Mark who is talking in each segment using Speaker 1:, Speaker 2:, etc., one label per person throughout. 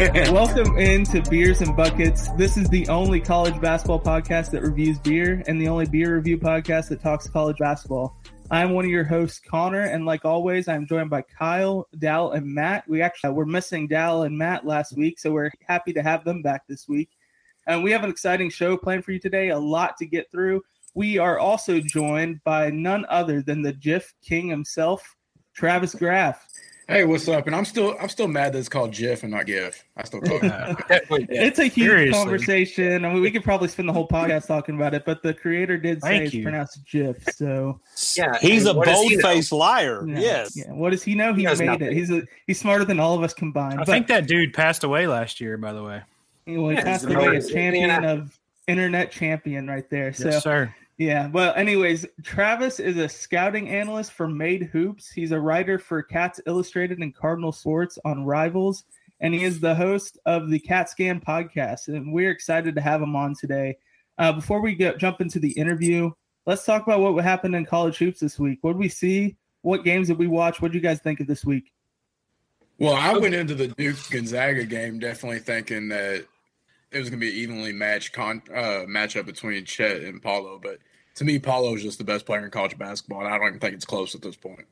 Speaker 1: Welcome into Beers and Buckets. This is the only college basketball podcast that reviews beer and the only beer review podcast that talks college basketball. I'm one of your hosts, Connor, and like always, I'm joined by Kyle, Dal, and Matt. We actually uh, we're missing Dal and Matt last week, so we're happy to have them back this week. And we have an exciting show planned for you today, a lot to get through. We are also joined by none other than the GIF King himself, Travis Graff.
Speaker 2: Hey, what's up? And I'm still I'm still mad that it's called GIF and not GIF. I still call it.
Speaker 1: It's a huge
Speaker 3: Seriously.
Speaker 1: conversation. I mean, we could probably spend the whole podcast talking about it, but the creator did say
Speaker 3: Thank
Speaker 1: it's
Speaker 3: you.
Speaker 1: pronounced GIF. So
Speaker 4: Yeah,
Speaker 5: He's a
Speaker 4: and what does he
Speaker 5: bold faced liar.
Speaker 1: yeah,
Speaker 5: Yes.
Speaker 1: yeah. What does he know? He,
Speaker 4: He
Speaker 1: made
Speaker 4: nothing.
Speaker 1: it. He's a, he's smarter than all of us combined.
Speaker 3: I
Speaker 1: But
Speaker 3: think that dude passed away last year, by the way.
Speaker 1: well, he
Speaker 4: Yeah,
Speaker 1: passed away a champion of internet champion right there. So
Speaker 3: yes, sir.
Speaker 1: Yeah. Well, anyways, Travis is a scouting analyst for Made Hoops. He's a writer for Cats Illustrated and Cardinal Sports on Rivals, and he is the host of the Cat Scan podcast. And we're excited to have him on today. Uh, before we jump into the interview, let's talk about what happened in college hoops this week. What did we see? What games did we watch? What did you guys think of this week?
Speaker 2: Well, I went into the Duke Gonzaga game definitely thinking that it was going to be an evenly matched con- uh, matchup between Chet and Paolo. But to me, Paolo is just the best player in college basketball, and I don't even think it's close at this point.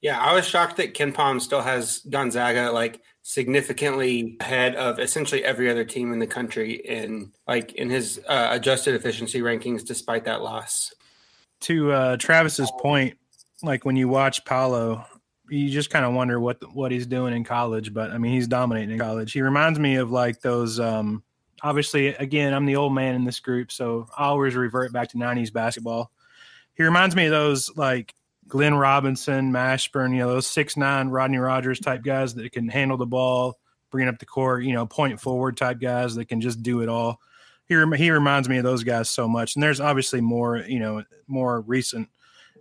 Speaker 4: Yeah, I was shocked that KenPom still has Gonzaga like significantly ahead of essentially every other team in the country in like in his uh, adjusted efficiency rankings, despite that loss.
Speaker 3: To uh, Travis's point, like when you watch Paolo, you just kind of wonder what what he's doing in college. But I mean, he's dominating in college. He reminds me of like those. Um, obviously, again, I'm the old man in this group, so I always revert back to '90s basketball. He reminds me of those like Glenn Robinson, Mashburn, you know, those six nine Rodney Rogers type guys that can handle the ball, bring up the court, you know, point forward type guys that can just do it all. He rem- he reminds me of those guys so much, and there's obviously more, you know, more recent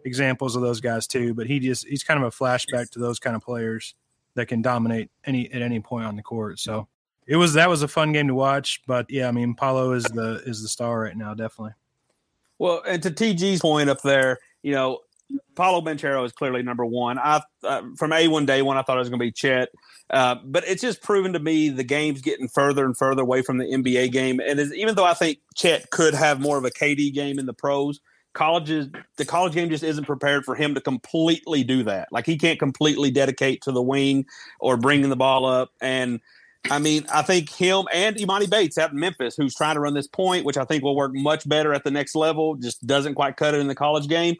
Speaker 3: examples of those guys too. But he just he's kind of a flashback to those kind of players that can dominate any at any point on the court. So it was that was a fun game to watch. But yeah, I mean, Paolo is the is the star right now, definitely.
Speaker 5: Well, and to TG's point up there, you know, Paolo Banchero is clearly number one. I uh, from a one day one, I thought it was going to be Chet, uh, but it's just proven to me the game's getting further and further away from the NBA game. And even though I think Chet could have more of a KD game in the pros, colleges the college game just isn't prepared for him to completely do that. Like he can't completely dedicate to the wing or bringing the ball up and. I mean, I think him and Emoni Bates in Memphis, who's trying to run this point, which I think will work much better at the next level, just doesn't quite cut it in the college game.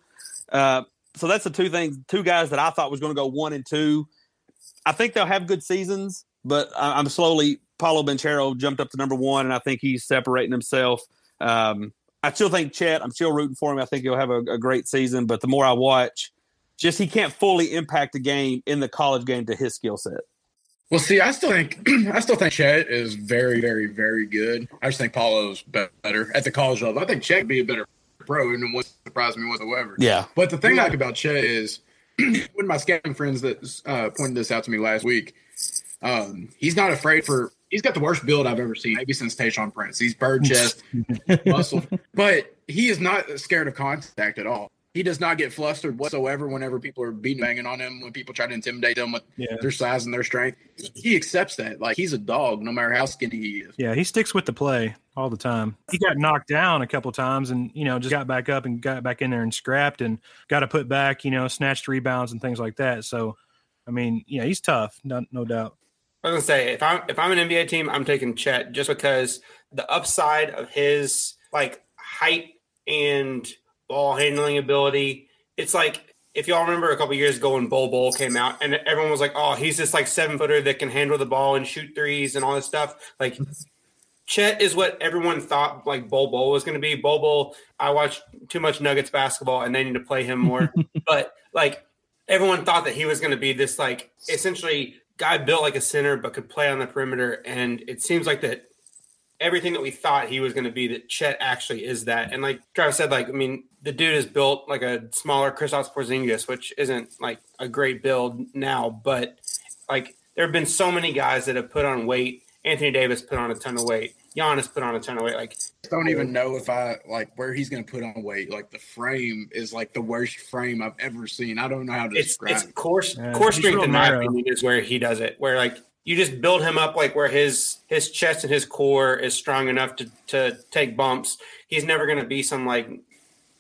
Speaker 5: Uh, so that's the two things, two guys that I thought was going to go one and two. I think they'll have good seasons, but I- I'm slowly. Paolo Banchero jumped up to number one, and I think he's separating himself. Um, I still think Chet. I'm still rooting for him. I think he'll have a, a great season. But the more I watch, just he can't fully impact the game in the college game to his skill set.
Speaker 2: Well, see, I still think I still think Chet is very, very, very good. I just think Paolo's better at the college level. I think Chet would be a better pro, and it wouldn't surprise me whatsoever.
Speaker 5: Yeah.
Speaker 2: But the thing I like about Chet is one of my scouting friends that uh, pointed this out to me last week. Um, he's not afraid for. He's got the worst build I've ever seen, maybe since Tayshaun Prince. He's bird chest, muscle, but he is not scared of contact at all. He does not get flustered whatsoever whenever people are beating banging on him. When people try to intimidate him with
Speaker 3: Yeah.
Speaker 2: their size and their strength, he accepts that. Like he's a dog, no matter how skinny he is.
Speaker 3: Yeah, he sticks with the play all the time. He got knocked down a couple times and, you know, just got back up and got back in there and scrapped and got to put back, you know, snatched rebounds and things like that. So, I mean, yeah, he's tough, no, no doubt.
Speaker 4: I was gonna say if I'm if I'm an NBA team, I'm taking Chet just because the upside of his like height and ball handling ability. It's like if y'all remember a couple years ago when Bol Bol came out and everyone was like, "Oh, he's this like seven footer that can handle the ball and shoot threes and all this stuff." Like Chet is what everyone thought like Bol Bol was going to be. Bol Bol, I watched too much Nuggets basketball and they need to play him more. but like everyone thought that he was going to be this like essentially guy built like a center but could play on the perimeter and it seems like that everything that we thought he was going to be that Chet actually is that and like Travis said like I mean the dude is built like a smaller Kristaps Porzingis which isn't like a great build now but like there have been so many guys that have put on weight Anthony Davis put on a ton of weight. Giannis put on a ton of weight. Like, I
Speaker 2: don't even know if I like where he's going to put on weight. Like the frame is like the worst frame I've ever seen. I don't know how to
Speaker 4: it's
Speaker 2: describe.
Speaker 4: it's
Speaker 2: it.
Speaker 4: core
Speaker 3: Yeah,
Speaker 4: core
Speaker 3: he's
Speaker 4: strength in my
Speaker 3: narrow.
Speaker 4: opinion is where he does it. Where like you just build him up like where his his chest and his core is strong enough to to take bumps. He's never going to be some like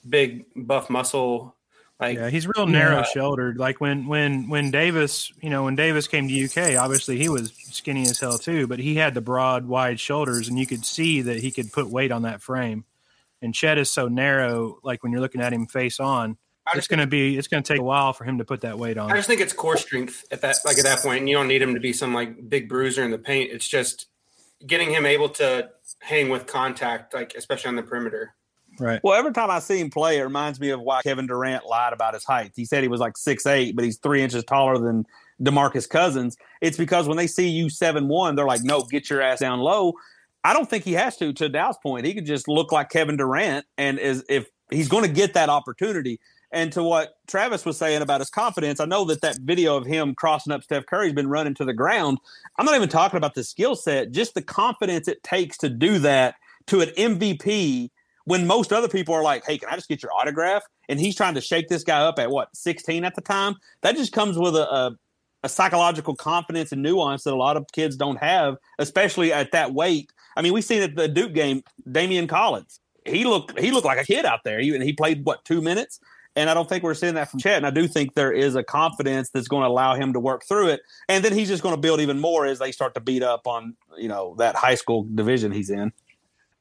Speaker 4: big buff muscle. Like
Speaker 3: Yeah, he's real narrow shouldered. Like when when when Davis, you know, when Davis came to UK, obviously he was skinny as hell too, but he had the broad, wide shoulders, and you could see that he could put weight on that frame. And Chet is so narrow, like when you're looking at him face on, it's going to be it's going to take a while for him to put that weight on.
Speaker 4: I just think it's core strength at that like at that point. And you don't need him to be some like big bruiser in the paint. It's just getting him able to hang with contact, like especially on the perimeter.
Speaker 3: Right.
Speaker 5: Well, every time I see him play, it reminds me of why Kevin Durant lied about his height. He said he was like six eight, but he's three inches taller than Demarcus Cousins. It's because when they see you seven one, they're like, "No, get your ass down low." I don't think he has to. To Dow's point, he could just look like Kevin Durant, and is if he's going to get that opportunity. And to what Travis was saying about his confidence, I know that that video of him crossing up Steph Curry's been running to the ground. I'm not even talking about the skill set, just the confidence it takes to do that to an MVP when most other people are like, "Hey, can I just get your autograph?" And he's trying to shake this guy up at what 16 at the time. That just comes with a, a, a psychological confidence and nuance that a lot of kids don't have, especially at that weight. I mean, we seen at the Duke game, Damian Collins. He looked he looked like a kid out there, He- and he played what two minutes. And I don't think we're seeing that from Chet. And I do think there is a confidence that's going to allow him to work through it. And then he's just going to build even more as they start to beat up on you know that high school division he's in.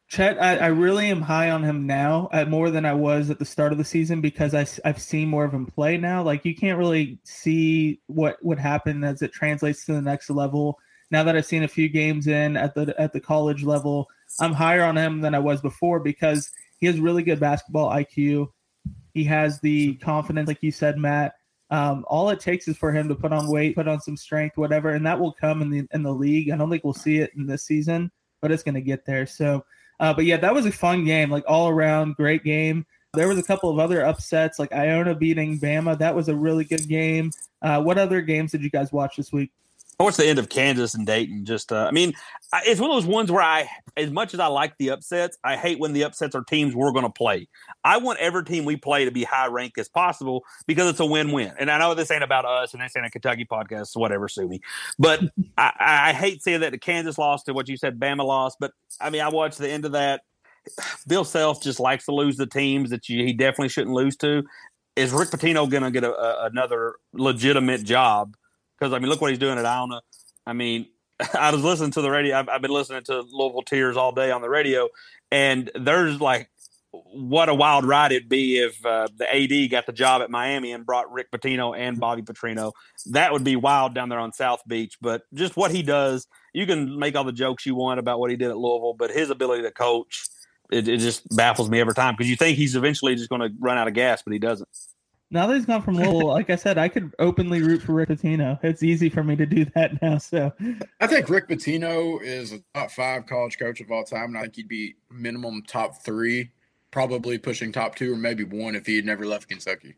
Speaker 1: Chet, I, I really am high on him now, at more than I was at the start of the season because I, have seen more of him play now. Like you can't really see what would happen as it translates to the next level. Now that I've seen a few games in at the at the college level, I'm higher on him than I was before because he has really good basketball IQ. He has the confidence, like you said, Matt. Um, all it takes is for him to put on weight, put on some strength, whatever, and that will come in the in the league. I don't think we'll see it in this season, but it's going to get there. So. Uh, but yeah, that was a fun game, like all around, great game. There was a couple of other upsets, like Iona beating Bama. That was a really good game. Uh, what other games did you guys watch this week?
Speaker 5: I watched the end of Kansas and Dayton. Just, uh, I mean, I- it's one of those ones where I, as much as I like the upsets, I hate when the upsets are teams we're going to play. I want every team we play to be high ranked as possible because it's a win win. And I know this ain't about us and this ain't a Kentucky podcast, so whatever, sue me. But I, I hate saying that the Kansas lost to what you said, Bama lost. But I mean, I watched the end of that. Bill Self just likes to lose the teams that you, he definitely shouldn't lose to. Is Rick Pitino going to get a, a, another legitimate job? Because I mean, look what he's doing at Iona. I mean, I was listening to the radio. I've, I've been listening to Louisville Tears all day on the radio, and there's like, what a wild ride it'd be if uh, the AD got the job at Miami and brought Rick Pitino and Bobby Petrino. That would be wild down there on South Beach. But just what he does, you can make all the jokes you want about what he did at Louisville, but his ability to coach, it, it just baffles me every time because you think he's eventually just going to run out of gas, but he doesn't.
Speaker 1: Now that he's gone from Louisville, like I said, I could openly root for Rick Pitino. It's easy for me to do that now. So
Speaker 2: I think Rick Pitino is a top five college coach of all time, and I think he'd be minimum top three, probably pushing top two or maybe one if he had never left Kentucky.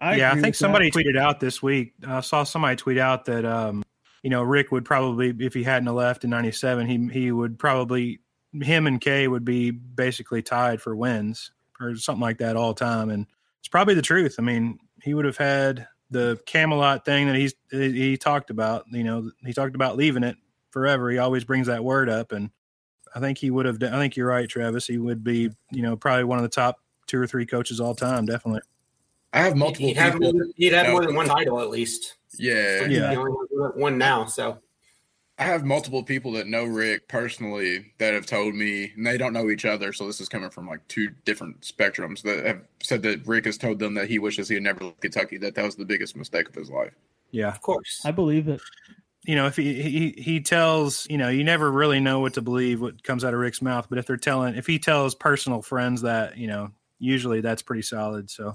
Speaker 1: I
Speaker 3: yeah, I think somebody
Speaker 1: that.
Speaker 3: tweeted out this week. I saw somebody tweet out that um, you know Rick would probably, if he hadn't left in '97, he he would probably him and Kay would be basically tied for wins or something like that all time, and it's probably the truth. I mean, he would have had the Camelot thing that he's he talked about. You know, he talked about leaving it forever. He always brings that word up, and I think he would have. I think you're right, Travis. He would be, you know, probably one of the top two or three coaches all time, definitely.
Speaker 2: I have multiple
Speaker 4: He'd have,
Speaker 2: people.
Speaker 4: more, he'd have more than one title at least.
Speaker 2: Yeah,
Speaker 3: Yeah.
Speaker 4: He only has one now. So
Speaker 2: I have multiple people that know Rick personally that have told me, and they don't know each other. So this is coming from like two different spectrums that have said that Rick has told them that he wishes he had never left Kentucky. That that was the biggest mistake of his life.
Speaker 3: Yeah.
Speaker 4: of course,
Speaker 1: I believe it.
Speaker 3: you know, if he, he he tells, you know, you never really know what to believe what comes out of Rick's mouth, but if they're telling, if he tells personal friends that, you know, usually that's pretty solid. So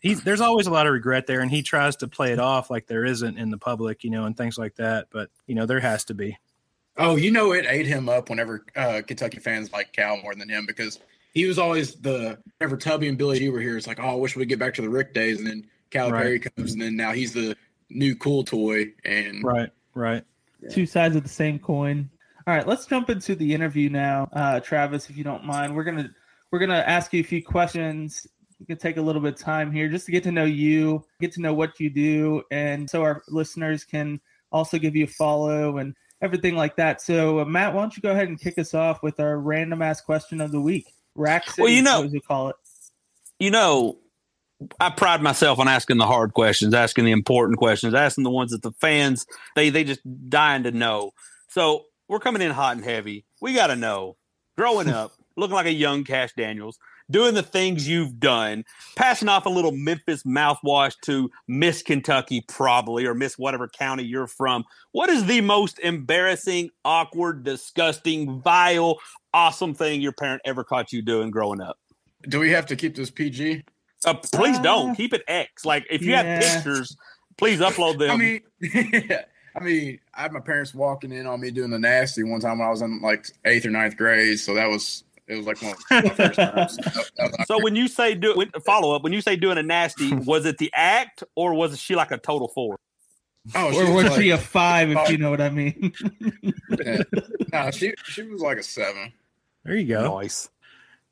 Speaker 3: he's there's always a lot of regret there, and he tries to play it off like there isn't in the public, you know, and things like that. But you know, there has to be.
Speaker 2: Oh, you know it ate him up whenever uh, Kentucky fans like Cal more than him because he was always the whenever Tubby and Billy G were here. It's like, oh, I wish we'd get back to the Rick days, and then
Speaker 3: Right.
Speaker 2: Calipari comes, and then now he's the new cool toy, and
Speaker 3: Right. Right.
Speaker 1: two sides of the same coin. All right, let's jump into the interview now, uh, Travis, if you don't mind. We're gonna we're gonna ask you a few questions. We can take a little bit of time here just to get to know you, get to know what you do, and so our listeners can also give you a follow and everything like that. So, uh, Matt, why don't you go ahead and kick us off with our random ass question of the week? Rack City,
Speaker 5: Well, you know-
Speaker 1: you call it?
Speaker 5: you know, I pride myself on asking the hard questions, asking the important questions, asking the ones that the fans they they just dying to know. So we're coming in hot and heavy. We got to know. Growing up, looking like a young Cash Daniels, doing the things you've done, passing off a little Memphis mouthwash to Miss Kentucky, probably, or Miss whatever county you're from. What is the most embarrassing, awkward, disgusting, vile, awesome thing your parent ever caught you doing growing up?
Speaker 2: Do we have to keep this PG?
Speaker 5: Uh, please
Speaker 1: Uh,
Speaker 5: don't keep it X. Like if you
Speaker 1: yeah.
Speaker 5: have pictures, please upload them.
Speaker 2: I mean, I mean, I had my parents walking in on me doing the nasty one time when I was in like eighth or ninth grade. So that was it was like one of my first times. That- that
Speaker 5: so when you say do when, follow up, when you say doing a nasty, was it the act or was she like a total four?
Speaker 2: oh,
Speaker 1: Or was
Speaker 2: like-
Speaker 1: she a five, if you know what I mean?
Speaker 2: no, she she was like a seven.
Speaker 3: There you go.
Speaker 5: Nice.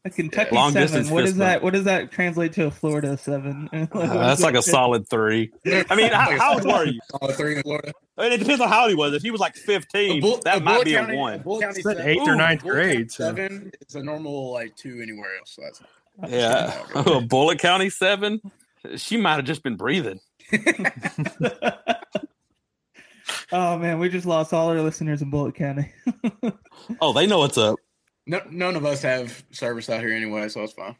Speaker 1: A Kentucky
Speaker 5: Long
Speaker 1: seven.
Speaker 5: distance
Speaker 1: What
Speaker 5: fist
Speaker 1: that? What does that translate to? A Florida seven?
Speaker 5: Uh, that's like a solid three. I mean, how, how old were you?
Speaker 2: Oh, three in Florida.
Speaker 5: I mean, it depends on how old he was. If he was like fifteen,
Speaker 2: Bull-
Speaker 5: that might be
Speaker 2: County-
Speaker 5: a one.
Speaker 2: Bullitt County
Speaker 3: Said
Speaker 2: seven-
Speaker 3: eighth or ninth
Speaker 2: Bullitt
Speaker 3: grade, so-
Speaker 2: Seven is a normal like two anywhere else. So that's
Speaker 5: Yeah, Bullitt County seven. She might have just been breathing.
Speaker 1: oh man, we just lost all our listeners in Bullet County.
Speaker 5: Oh, they know what's up.
Speaker 2: no, none of us have service out here anyway, so it's fine.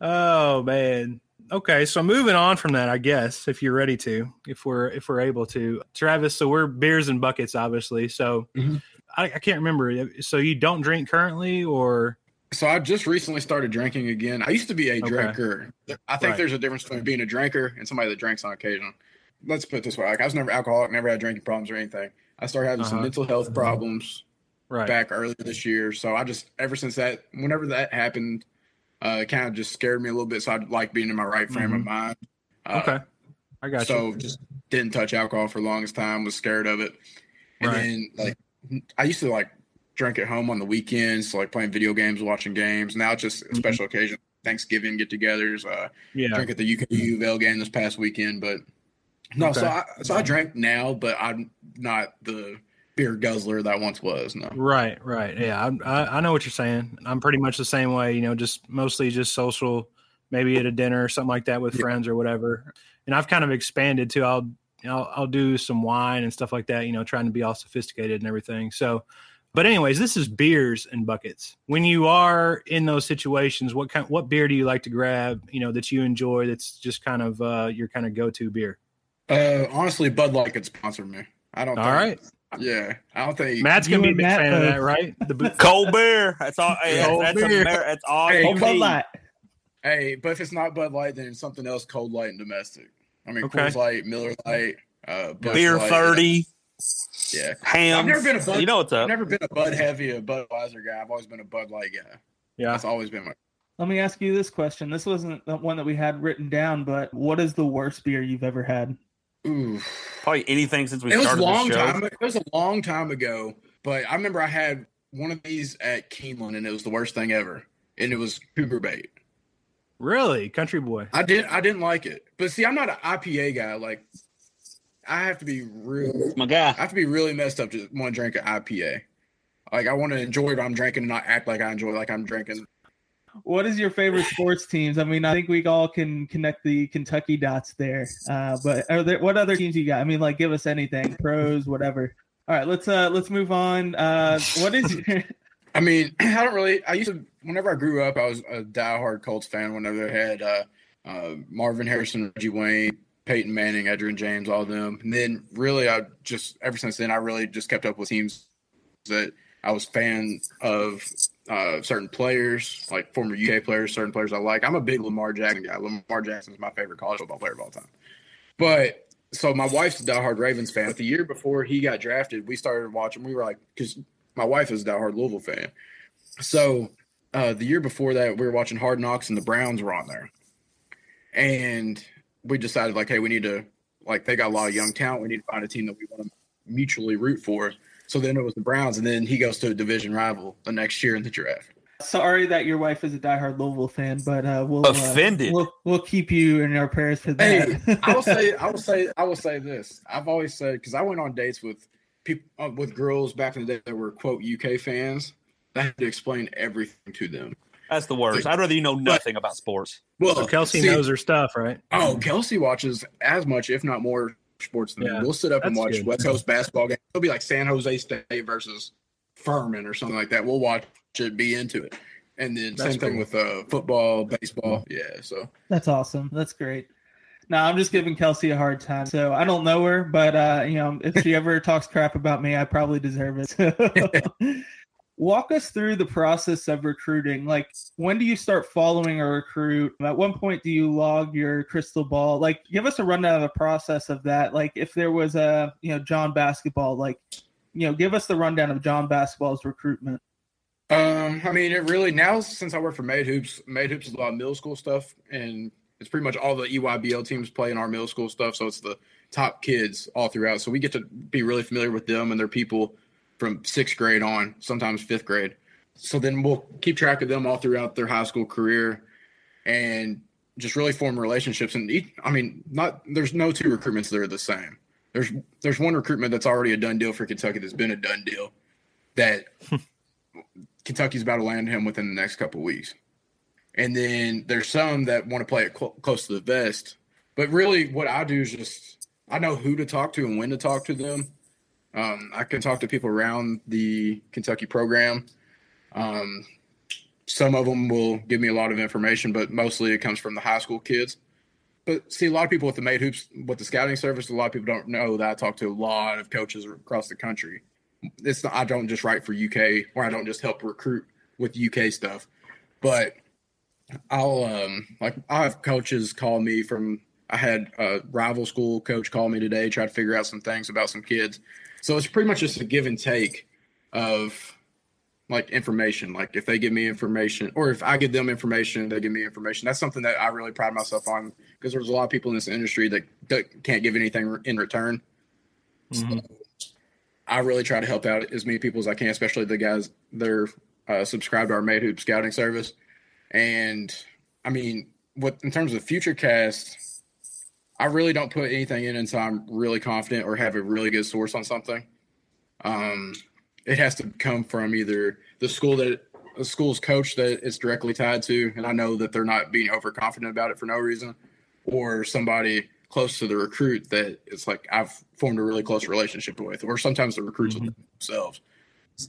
Speaker 3: oh man. Okay, so moving on from that, I guess if you're ready to, if we're if we're able to, Travis. So we're beers and buckets, obviously. So
Speaker 2: Mhm.
Speaker 3: I, I can't remember. So you don't drink currently, or
Speaker 2: So I just recently started drinking again. I used to be a
Speaker 3: Okay.
Speaker 2: drinker. I think
Speaker 3: Right.
Speaker 2: there's a difference between being a drinker and somebody that drinks on occasion. Let's put it this way: like I was never alcoholic, never had drinking problems or anything. I started having some
Speaker 3: Uh-huh.
Speaker 2: mental health problems
Speaker 3: right?
Speaker 2: back earlier this year. So I just ever since that, whenever that happened, uh, it kind of just scared me a little bit. So I like being in my right frame of mind. Uh,
Speaker 3: Mm-hmm. okay, I got
Speaker 2: so
Speaker 3: you.
Speaker 2: just didn't touch alcohol for the longest time. Was scared of it, and
Speaker 3: Right.
Speaker 2: then like I used to like drink at home on the weekends, so, like playing video games, watching games. Now it's just a special occasion, Thanksgiving get-togethers. Uh,
Speaker 3: Mm-hmm. Yeah,
Speaker 2: drink at the UKU Vail game this past weekend, but no. So I so I drink now, but I'm not the beer guzzler that once was. No.
Speaker 3: Right, right. Yeah, I, I I know what you're saying. I'm pretty much the same way. You know, just mostly just social, maybe at a dinner or something like that with
Speaker 2: Yeah.
Speaker 3: friends or whatever. And I've kind of expanded too. I'll I'll, I'll do some wine and stuff like that. You know, trying to be all sophisticated and everything. So, but anyways, this is beers and buckets. When you are in those situations, what kind what beer do you like to grab? You know, that you enjoy. That's just kind of uh, your kind of go to beer.
Speaker 2: Uh, honestly, Bud Light could sponsor me. I don't.
Speaker 3: All
Speaker 2: think,
Speaker 3: right,
Speaker 2: Yeah, I don't think.
Speaker 3: Matt's gonna be a big
Speaker 1: Matt
Speaker 3: fan of that, right? The bo-
Speaker 5: Cold beer. That's all. Hey,
Speaker 3: Cold
Speaker 5: that's,
Speaker 3: beer.
Speaker 5: Amer- that's all.
Speaker 2: Hey,
Speaker 5: you
Speaker 1: Bud
Speaker 5: need.
Speaker 1: Light.
Speaker 2: Hey, but if it's not Bud Light, then it's something else. Cold Light and domestic. I mean,
Speaker 3: Okay.
Speaker 2: Coors Light, Miller Light, uh, Busch
Speaker 5: Beer
Speaker 2: Light,
Speaker 5: thirty.
Speaker 2: Yeah,
Speaker 5: Ham.
Speaker 2: I've never been a Bud.
Speaker 5: You know what's up?
Speaker 2: I've never been a Bud heavy, a Budweiser guy. I've always been a Bud Light guy.
Speaker 3: yeah.
Speaker 2: That's always been my.
Speaker 1: Let me ask you this question. This wasn't the one that we had written down, but what is the worst beer you've ever had?
Speaker 2: Ooh,
Speaker 5: Probably anything since we
Speaker 2: it was
Speaker 5: started
Speaker 2: long
Speaker 5: the show.
Speaker 2: time. It was a long time ago, but I remember I had one of these at Keeneland, and it was the worst thing ever. And it was Cougar Bait.
Speaker 3: Really, country boy.
Speaker 2: I didn't. I didn't like it. But see, I'm not an IPA guy. Like, I have to be real.
Speaker 5: My guy.
Speaker 2: I have to be really messed up to want to drink an IPA. Like, I want to enjoy what I'm drinking and not act like I enjoy like I'm drinking.
Speaker 1: What is your favorite sports teams? I mean, I think we all can connect the Kentucky dots there. Uh, but are there what other teams you got? I mean, like give us anything, pros, whatever. All right, let's uh let's move on. Uh, what is your
Speaker 2: I mean, I don't really. I used to. Whenever I grew up, I was a diehard Colts fan. Whenever they had uh, uh, Marvin Harrison, Reggie Wayne, Peyton Manning, Edgerrin James, all of them. And then really, I just ever since then, I really just kept up with teams that I was fan of. Uh, certain players, like former UK players, certain players I like. I'm a big Lamar Jackson guy. Lamar Jackson is my favorite college football player of all time. But so my wife's a diehard Ravens fan. The year before he got drafted, we started watching. We were like, because my wife is a diehard Louisville fan. So uh, the year before that, we were watching Hard Knocks, and the Browns were on there, and we decided like, hey, we need to like they got a lot of young talent. We need to find a team that we want to mutually root for. So then it was the Browns, and then he goes to a division rival the next year in the draft.
Speaker 1: Sorry that your wife is a diehard Louisville fan, but uh, we'll uh,
Speaker 5: Offended.
Speaker 1: we'll, we'll keep you in our prayers for that.
Speaker 2: Hey, I will say, I will say, I will say this. I've always said because I went on dates with people uh, with girls back in the day that were quote UK fans. I had to explain everything to them.
Speaker 5: That's the worst. I'd rather you know nothing about sports.
Speaker 2: Well,
Speaker 3: So Kelsey
Speaker 2: see-
Speaker 3: knows her stuff, right?
Speaker 2: Oh, Kelsey watches as much, if not more, sports than
Speaker 3: Yeah,
Speaker 2: me. We'll sit up and watch
Speaker 3: good.
Speaker 2: West Coast basketball games. It'll be like San Jose State versus Furman or something like that. We'll watch it, be into it, and then
Speaker 3: That's
Speaker 2: same thing with uh, football, baseball. Yeah, so
Speaker 1: That's awesome. That's great. No, I'm just giving Kelsey a hard time. So I don't know her, but uh, you know, if she ever talks crap about me, I probably deserve it. Walk us through the process of recruiting. Like, when do you start following a recruit? At one point, do you log your crystal ball? Like, give us a rundown of the process of that. Like, if there was a, you know, John basketball, like, you know, give us the rundown of John basketball's recruitment.
Speaker 2: Um, I mean, it really now since I work for Made Hoops, Made Hoops is a lot of middle school stuff, and it's pretty much all the EYBL teams play in our middle school stuff. So it's the top kids all throughout. So we get to be really familiar with them and their people from sixth grade on, sometimes fifth grade. So then we'll keep track of them all throughout their high school career, and just really form relationships. And each, I mean, not there's no two recruitments that are the same. There's there's one recruitment that's already a done deal for Kentucky that's been a done deal that Kentucky's about to land him within the next couple weeks. And then there's some that want to play it cl- close to the vest. But really, what I do is just I know who to talk to and when to talk to them. Um, I can talk to people around the Kentucky program. Um, some of them will give me a lot of information, but mostly it comes from the high school kids. But see, a lot of people with the made hoops with the scouting service, a lot of people don't know that I talk to a lot of coaches across the country. It's not, I don't just write for UK or I don't just help recruit with UK stuff, but I'll um like I have coaches call me from I had a rival school coach call me today, try to figure out some things about some kids. So it's pretty much just a give and take of like information. Like if they give me information or if I give them information, they give me information. That's something that I really pride myself on because there's a lot of people in this industry that, that can't give anything in return.
Speaker 3: Mhm.
Speaker 2: I really try to help out as many people as I can, especially the guys that are uh, subscribed to our Made Hoop scouting service. And I mean, what in terms of future cast, I really don't put anything in until I'm really confident or have a really good source on something. Um, it has to come from either the school that the school's coach that it's directly tied to, and I know that they're not being overconfident about it for no reason, or somebody close to the recruit that it's like I've formed a really close relationship with, or sometimes the recruits with themselves.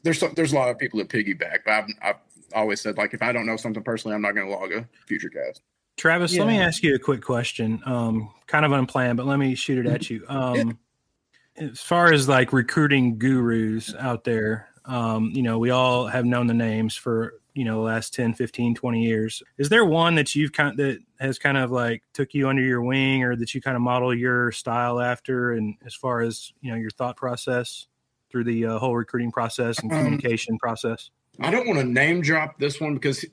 Speaker 2: There's there's a lot of people that piggyback, but I've, I've always said like if I don't know something personally, I'm not going to log a future cast.
Speaker 3: Travis, let me ask you a quick question. Um, kind of unplanned, but let me shoot it at you. Um, As far as like recruiting gurus out there, um, you know, we all have known the names for, you know, the last 10, 15, 20 years. Is there one that you've kind that has kind of like took you under your wing or that you kind of model your style after? And as far as, you know, your thought process through the uh, whole recruiting process and
Speaker 2: Um,
Speaker 3: communication process?
Speaker 2: I don't want to name drop this one because,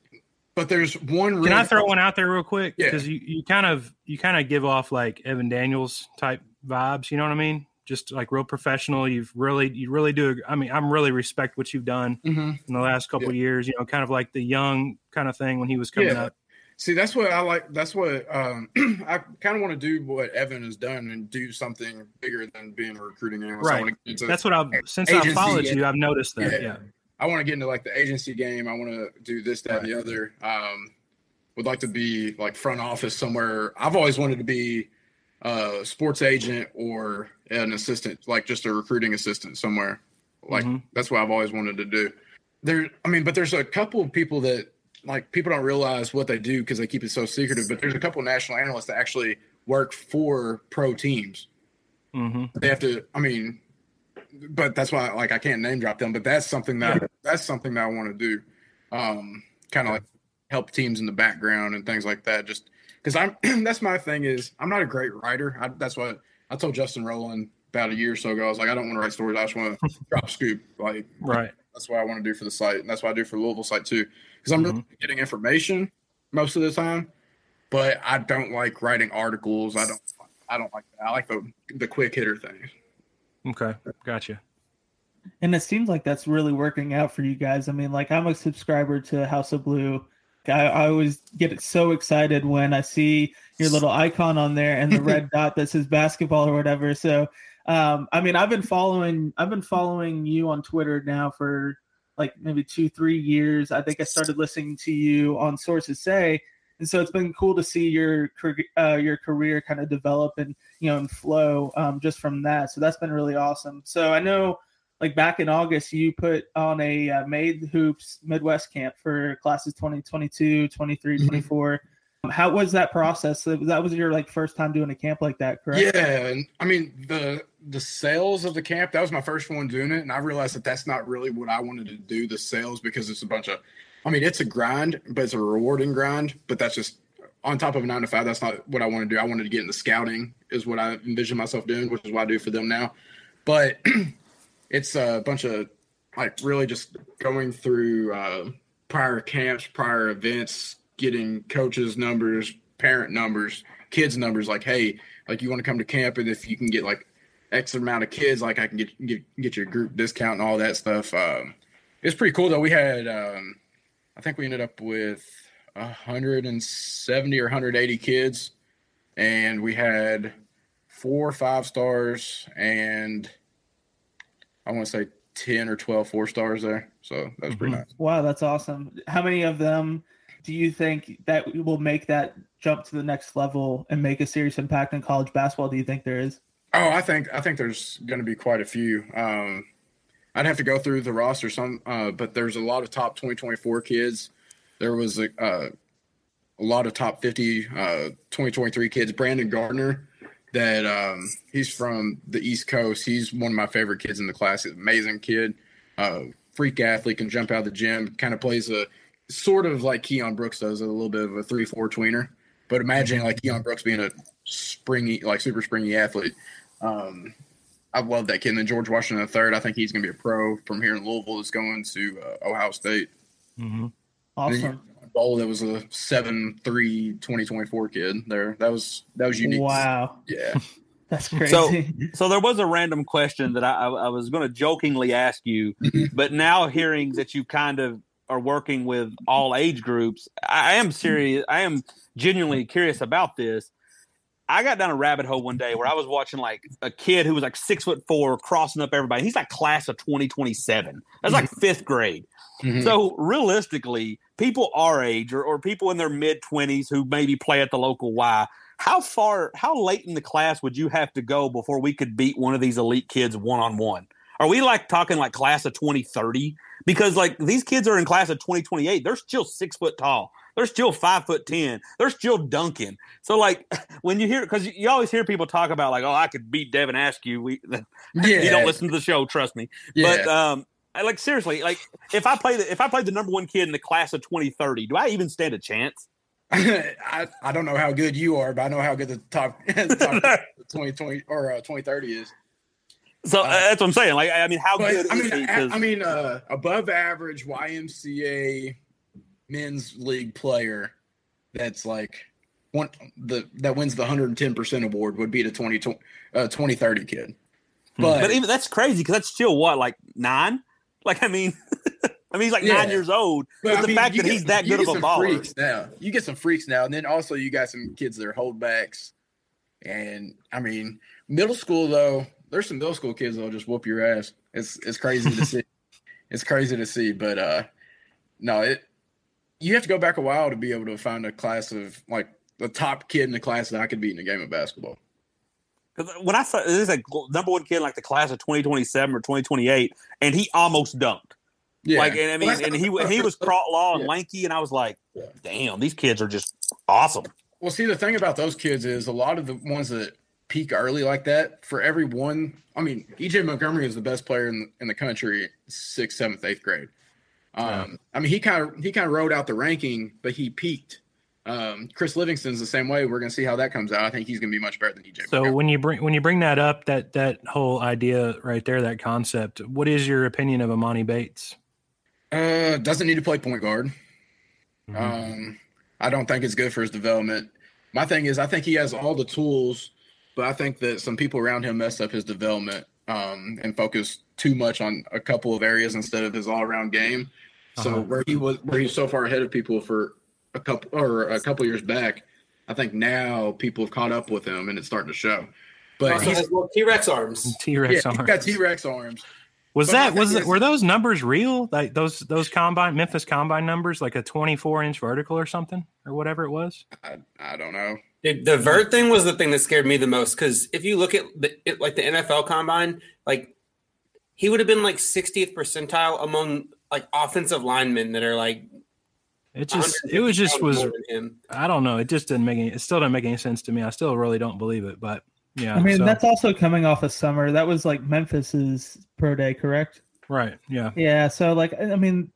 Speaker 2: but there's one.
Speaker 3: Can I throw one out there real quick?
Speaker 2: Yeah.
Speaker 3: Because you, you kind of you kind of give off like Evan Daniels type vibes. You know what I mean? Just like real professional. You've really you really do. I mean, I'm really respect what you've done
Speaker 2: Mhm.
Speaker 3: in the last couple of years. You know, kind of like the young kind of thing when he was coming
Speaker 2: Yeah.
Speaker 3: up.
Speaker 2: See, that's what I like. That's what um, I kind of want to do. What Evan has done and do something bigger than being a recruiting analyst.
Speaker 3: Right.
Speaker 2: want get into,
Speaker 3: That's what I've since I followed you, I've noticed that.
Speaker 2: Yeah. I want to get into like the agency game. I want to do this, that, and the other. Um, would like to be like front office somewhere. I've always wanted to be a sports agent or an assistant, like just a recruiting assistant somewhere. Like
Speaker 3: Mhm.
Speaker 2: that's what I've always wanted to do. There, I mean, but there's a couple of people that like people don't realize what they do because they keep it so secretive. But there's a couple of national analysts that actually work for pro teams
Speaker 3: hmm
Speaker 2: they have to i mean but that's why like i can't name drop them but that's something that that's something that i want to do um kind of like help teams in the background and things like that just because i'm that's my thing is i'm not a great writer. I, that's what i told justin rowland about a year or so ago i was like i don't want to write stories i just want to drop scoop like
Speaker 3: Right.
Speaker 2: that's what i want to do for the site and that's what i do for the louisville site too because i'm really getting information most of the time but i don't like writing articles i don't i don't like that i like the the quick hitter things
Speaker 3: Okay, gotcha.
Speaker 1: And it seems like that's really working out for you guys. I mean, like I'm a subscriber to House of Blue. I, I always get so excited when I see your little icon on there and the red dot that says basketball or whatever. So, um, I mean, I've been following, I've been following you on Twitter now for like maybe two, three years. I think I started listening to you on Sources Say, and so it's been cool to see your uh, your career kind of develop and you know and flow um, just from that. So that's been really awesome. So I know like back in August, you put on a uh, made hoops Midwest camp for classes 2022, 23, mm-hmm. 24. How was that process? That was your like first time doing a camp like that, correct?
Speaker 2: Yeah, and I mean the the sales of the camp. That was my first one doing it, and I realized that that's not really what I wanted to do. The sales because it's a bunch of, I mean, it's a grind, but it's a rewarding grind. But that's just on top of a nine to five. That's not what I want to do. I wanted to get into scouting, is what I envision myself doing, which is what I do for them now. But it's a bunch of like really just going through uh, prior camps, prior events, getting coaches' numbers, parent numbers, kids' numbers. Like, hey, like you want to come to camp, and if you can get like X amount of kids, like I can get get get your group discount and all that stuff. Um, it's pretty cool though. We had, um, I think we ended up with 170 or 180 kids, and we had four five stars and I want to say 10 or 12 four stars there. So that was pretty mm-hmm. nice.
Speaker 1: Wow, that's awesome. How many of them do you think that will make that jump to the next level and make a serious impact in college basketball? Do you think there is?
Speaker 2: Oh, I think I think there's going to be quite a few. Um, I'd have to go through the roster some, uh, but there's a lot of top 2024 kids. There was a, uh, a lot of top 50 uh, 2023 kids. Brandon Gardner that um, he's from the East Coast. He's one of my favorite kids in the class. He's amazing kid, uh, freak athlete, can jump out of the gym, kind of plays a sort of like Keion Brooks does, a little bit of a three-four tweener. But imagine like Keion Brooks being a springy, like super springy athlete. Um, I love that kid. And then George Washington the third, I think he's going to be a pro from here in Louisville. Is going to uh, Ohio State.
Speaker 1: Mm-hmm. Awesome.
Speaker 2: Bowl that was a 7 3 2024 kid there. That was that was unique.
Speaker 1: Wow.
Speaker 2: Yeah.
Speaker 1: That's crazy.
Speaker 5: So, so there was a random question that I, I was going to jokingly ask you, mm-hmm. but now hearing that you kind of are working with all age groups, I am serious. I am genuinely curious about this. I got down a rabbit hole one day where I was watching like a kid who was like six foot four crossing up everybody. He's like class of 2027. That's like mm-hmm. fifth grade. Mm-hmm. So realistically, people our age or, or people in their mid 20s who maybe play at the local Y, how far, how late in the class would you have to go before we could beat one of these elite kids one on one? Are we like talking like class of 2030? Because like these kids are in class of 2028, they're still six foot tall. They're still five foot ten. They're still dunking. So like when you hear, because you always hear people talk about like, oh, I could beat Devin Askew. We, yeah. you don't listen to the show, trust me. Yeah. But um, like seriously, like if I play the if I played the number one kid in the class of 2030, do I even stand a chance?
Speaker 2: I, I don't know how good you are, but I know how good the top, the top 2020 or uh, 2030 is.
Speaker 5: So uh, that's what I'm saying. Like, I mean, how
Speaker 2: but,
Speaker 5: good
Speaker 2: I mean, I, I mean, uh, above average YMCA men's league player that's like one the that wins the 110% award would be the 20, uh, 2030 kid.
Speaker 5: Hmm. But, but even that's crazy because that's still what like nine like, I mean, I mean, he's like yeah. nine years old. But, but the mean, fact that he's that good of a baller.
Speaker 2: Freaks now. You get some freaks now, and then also you got some kids that are holdbacks. And I mean, middle school though, there's some middle school kids that'll just whoop your ass. It's it's crazy to see. It's crazy to see, but uh no, it you have to go back a while to be able to find a class of like the top kid in the class that I could beat in a game of basketball.
Speaker 5: Because when I saw this is a number one kid like the class of 2027 or 2028, and he almost dunked. Yeah. Like, and I mean, and he he was crawl law and yeah. lanky, and I was like, damn, these kids are just awesome.
Speaker 2: Well, see, the thing about those kids is a lot of the ones that peak early like that, for every one, I mean, EJ Montgomery is the best player in, in the country, sixth, seventh, eighth grade. Um. I mean, he kind of he kind of rode out the ranking, but he peaked um, Chris Livingston's the same way. We're going to see how that comes out. I think he's going to be much better than EJ.
Speaker 3: So when you bring when you bring that up, that that whole idea right there, that concept, what is your opinion of Emoni Bates?
Speaker 2: Uh, doesn't need to play point guard. Mm-hmm. Um, I don't think it's good for his development. My thing is, I think he has all the tools, but I think that some people around him messed up his development um, and focused too much on a couple of areas instead of his all around game. So
Speaker 3: Uh-huh.
Speaker 2: where he was, where he's so far ahead of people for a couple or a couple years back, I think now people have caught up with him and it's starting to show. But
Speaker 4: Also
Speaker 2: he's,
Speaker 4: has little T-Rex arms.
Speaker 3: T
Speaker 2: yeah,
Speaker 3: Rex
Speaker 2: he's
Speaker 3: arms.
Speaker 2: got T Rex arms.
Speaker 3: Was
Speaker 2: But
Speaker 3: that was
Speaker 2: thing
Speaker 3: it,
Speaker 2: is-
Speaker 3: were those numbers real? Like those those combine Memphis combine numbers, like a twenty four inch vertical or something or whatever it was.
Speaker 2: I, I don't know.
Speaker 4: Dude, the vert thing was the thing that scared me the most because if you look at the, it, like the NFL combine, like he would have been like 60th percentile among like offensive linemen that are like
Speaker 3: It just it was just was
Speaker 4: more than him.
Speaker 3: I don't know. It just didn't make any. It still didn't make any sense to me. I still really don't believe it. But yeah,
Speaker 1: I mean,
Speaker 3: so-
Speaker 1: that's also coming off of summer. That was like Memphis's pro day, correct?
Speaker 3: right. Yeah,
Speaker 1: Yeah. So like, I mean,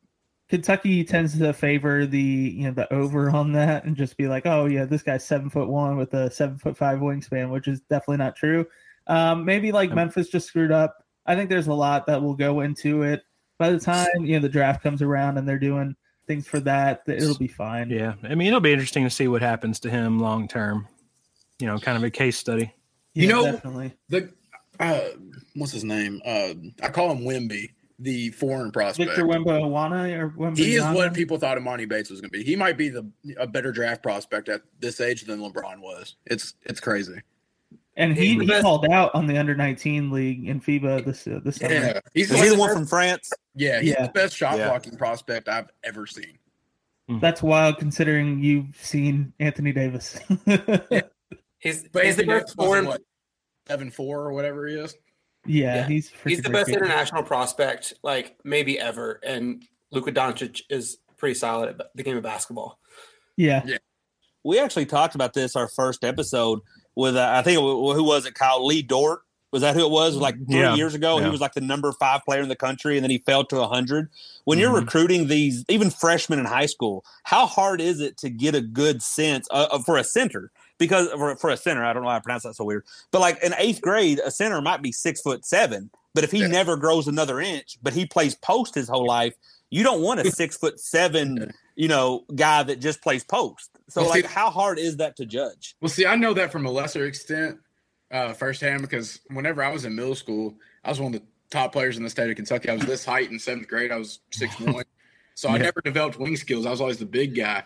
Speaker 1: Kentucky tends to favor the you know the over on that and just be like, oh yeah, this guy's seven foot one with a seven foot five wingspan, which is definitely not true. Um, maybe like Memphis just screwed up. I think there's a lot that will go into it. By the time you know the draft comes around and they're doing things for that, that it'll be fine.
Speaker 3: yeah. I mean, it'll be interesting to see what happens to him long term. You know, kind of a case study.
Speaker 2: You know-
Speaker 1: definitely.
Speaker 2: The uh, what's his name? Uh, I call him Wimby, the foreign prospect.
Speaker 1: Victor Wembanyama or Wembanyama?
Speaker 2: He is what people thought Emoni Bates was going to be. He might be the a better draft prospect at this age than LeBron was. It's it's crazy.
Speaker 1: And he, he called out on the under nineteen league in FIBA this uh, this summer.
Speaker 2: Yeah, he's
Speaker 5: Is he the one from France?
Speaker 2: yeah, he's
Speaker 1: Yeah.
Speaker 2: the best shot
Speaker 5: Yeah.
Speaker 2: blocking prospect I've ever seen.
Speaker 1: That's wild considering you've seen Anthony Davis. yeah,
Speaker 4: He's,
Speaker 2: But
Speaker 4: he's the
Speaker 2: Anthony
Speaker 4: best foreign.
Speaker 2: what seven four or whatever he is.
Speaker 4: Yeah.
Speaker 1: he's
Speaker 4: He's the best
Speaker 1: ridiculous.
Speaker 4: international prospect, like maybe ever. And Luka Doncic is pretty solid at the game of basketball.
Speaker 1: Yeah.
Speaker 5: Yeah, We actually talked about this our first episode with uh, I think it wa- who was it? Kyle Lee Dort. Was that who it was? Like three
Speaker 3: Yeah.
Speaker 5: years ago, he was like the number five player in the country, and then he fell to hundred. When you're
Speaker 3: Mhm.
Speaker 5: recruiting these, even freshmen in high school, how hard is it to get a good sense uh, uh, for a center? Because for, for a center, I don't know how to pronounce that so weird, but like in eighth grade, a center might be six foot seven, but if he
Speaker 2: Yeah.
Speaker 5: never grows another inch, but he plays post his whole life, you don't want a six foot seven, you know, guy that just plays post. So,
Speaker 2: Well, see-
Speaker 5: like, how hard is that to judge?
Speaker 2: Well, see, I know that from a lesser extent uh, firsthand because whenever I was in middle school, I was one of the top players in the state of Kentucky. I was this height in seventh grade. I was six one, so I never developed wing skills. I was always the big guy,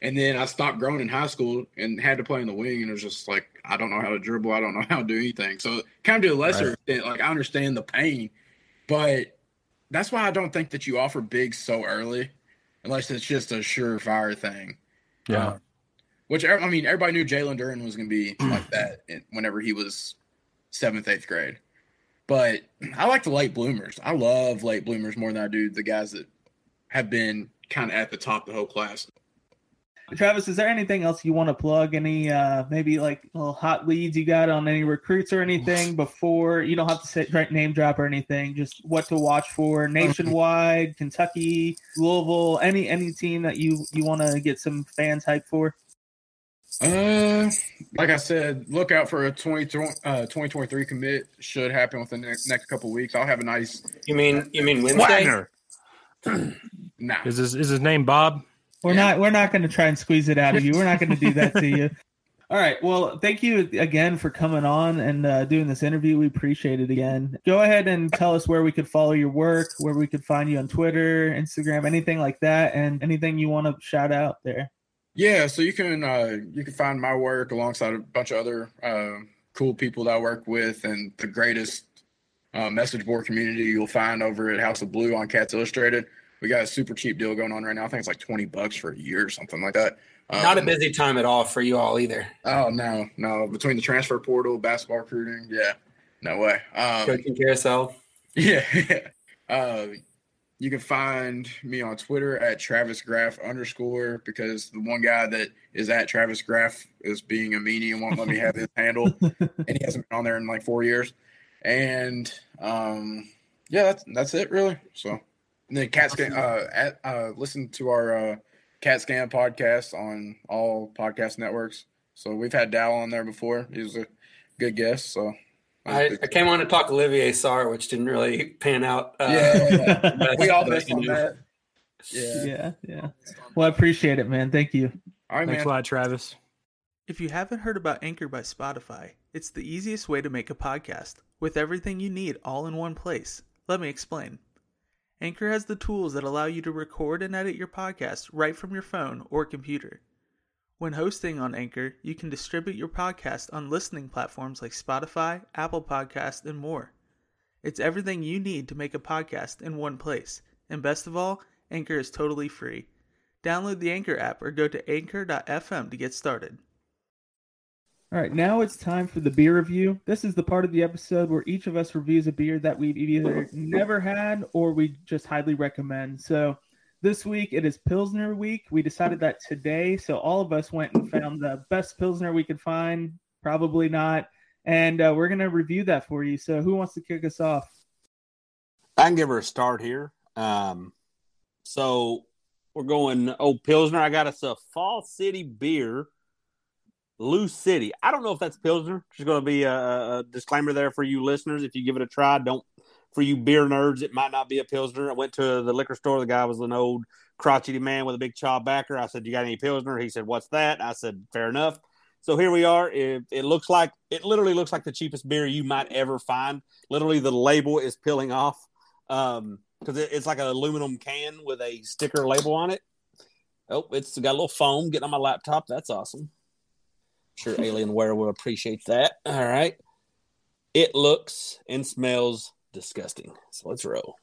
Speaker 2: and then I stopped growing in high school and had to play in the wing. And it was just like I don't know how to dribble. I don't know how to do anything. So, kind of to a lesser
Speaker 3: Right.
Speaker 2: extent, like I understand the pain, but that's why I don't think that you offer big so early, unless it's just a surefire thing.
Speaker 3: Yeah.
Speaker 2: Uh, which I mean, everybody knew Jalen Duren was going to be like that whenever he was seventh, eighth grade. But I like the late bloomers. I love late bloomers more than I do the guys that have been kind of at the top of the whole class.
Speaker 1: Travis, is there anything else you want to plug? Any uh maybe like little hot leads you got on any recruits or anything before? You don't have to say right name drop or anything. Just what to watch for nationwide, Kentucky, Louisville, any any team that you you want to get some fans hype for.
Speaker 2: Uh, like I said, look out for a 20, uh, 2023 commit. Should happen within the next, next couple weeks. I'll have a nice.
Speaker 4: You mean you mean Wednesday?
Speaker 5: Wagner.
Speaker 2: Nah,
Speaker 3: Is his is his name Bob?
Speaker 1: We're
Speaker 2: Yeah.
Speaker 1: not we're not going to try and squeeze it out of you. We're not going to do that to you. All right. Well, thank you again for coming on and uh, doing this interview. We appreciate it again. Go ahead and tell us where we could follow your work, where we could find you on Twitter, Instagram, anything like that, and anything you want to shout out there.
Speaker 2: Yeah, so you can uh, you can find my work alongside a bunch of other uh, cool people that I work with, and the greatest uh, message board community you'll find over at House of Blue on Cats Illustrated. We got a super cheap deal going on right now. I think it's like twenty bucks for a year or something like that. Um,
Speaker 4: Not a busy time at all for you all either.
Speaker 2: Oh no, no. Between the transfer portal, basketball recruiting, yeah, no way. Um,
Speaker 4: Coaching carousel.
Speaker 2: yeah. uh, you can find me on Twitter at Travis Graff underscore because the one guy that is at Travis Graff is being a meanie and won't let me have his handle, and he hasn't been on there in like four years. And um, yeah, that's that's it really. So and then Cat Scan, uh, at, uh, listen to our uh, Cat Scan podcast on all podcast networks. So we've had Dow on there before. He was a good guest. So
Speaker 4: I, I came on to talk Olivier Sarr, which didn't really pan out. Uh,
Speaker 2: yeah,
Speaker 4: but-
Speaker 2: we all missed on that. Yeah.
Speaker 1: yeah, yeah. Well, I appreciate it, man. Thank you.
Speaker 2: All right,
Speaker 3: Thanks
Speaker 2: man.
Speaker 3: a lot, Travis.
Speaker 6: If you haven't heard about Anchor by Spotify,
Speaker 1: It's the easiest way to make a podcast, with everything you need all in one place. Let me explain. Anchor has the tools that allow you to record and edit your podcast right from your phone or computer. When hosting on Anchor, you can distribute your podcast on listening platforms like Spotify, Apple Podcast, and more. It's everything you need to make a podcast in one place. And best of all, Anchor is totally free. Download the Anchor app or go to anchor.fm to get started. All right, now it's time for the beer review. This is the part of the episode where each of us reviews a beer that we've either never had or we just highly recommend. So this week it is Pilsner week. We decided that today, so all of us went and found the best Pilsner we could find. Probably not. And uh, we're going to review that for you. So who wants to kick us off?
Speaker 5: I can give her a start here. Um, so we're going oh Pilsner. I got us a Fall City beer Lou City. I don't know if that's Pilsner. There's going to be a, a, disclaimer there for you listeners. If you give it a try, don't. For you beer nerds, it might not be a Pilsner. I went to the liquor store. The guy was an old crotchety man with a big chaw backer. I said, "You got any Pilsner?" He said, "What's that?" I said, "Fair enough." So here we are. It, it looks like it literally looks like the cheapest beer you might ever find. Literally, the label is peeling off because um, it, it's like an aluminum can with a sticker label on it. Oh, it's got a little foam getting on my laptop. That's awesome sure Alienware will appreciate that. All right. It looks and smells disgusting. So let's roll.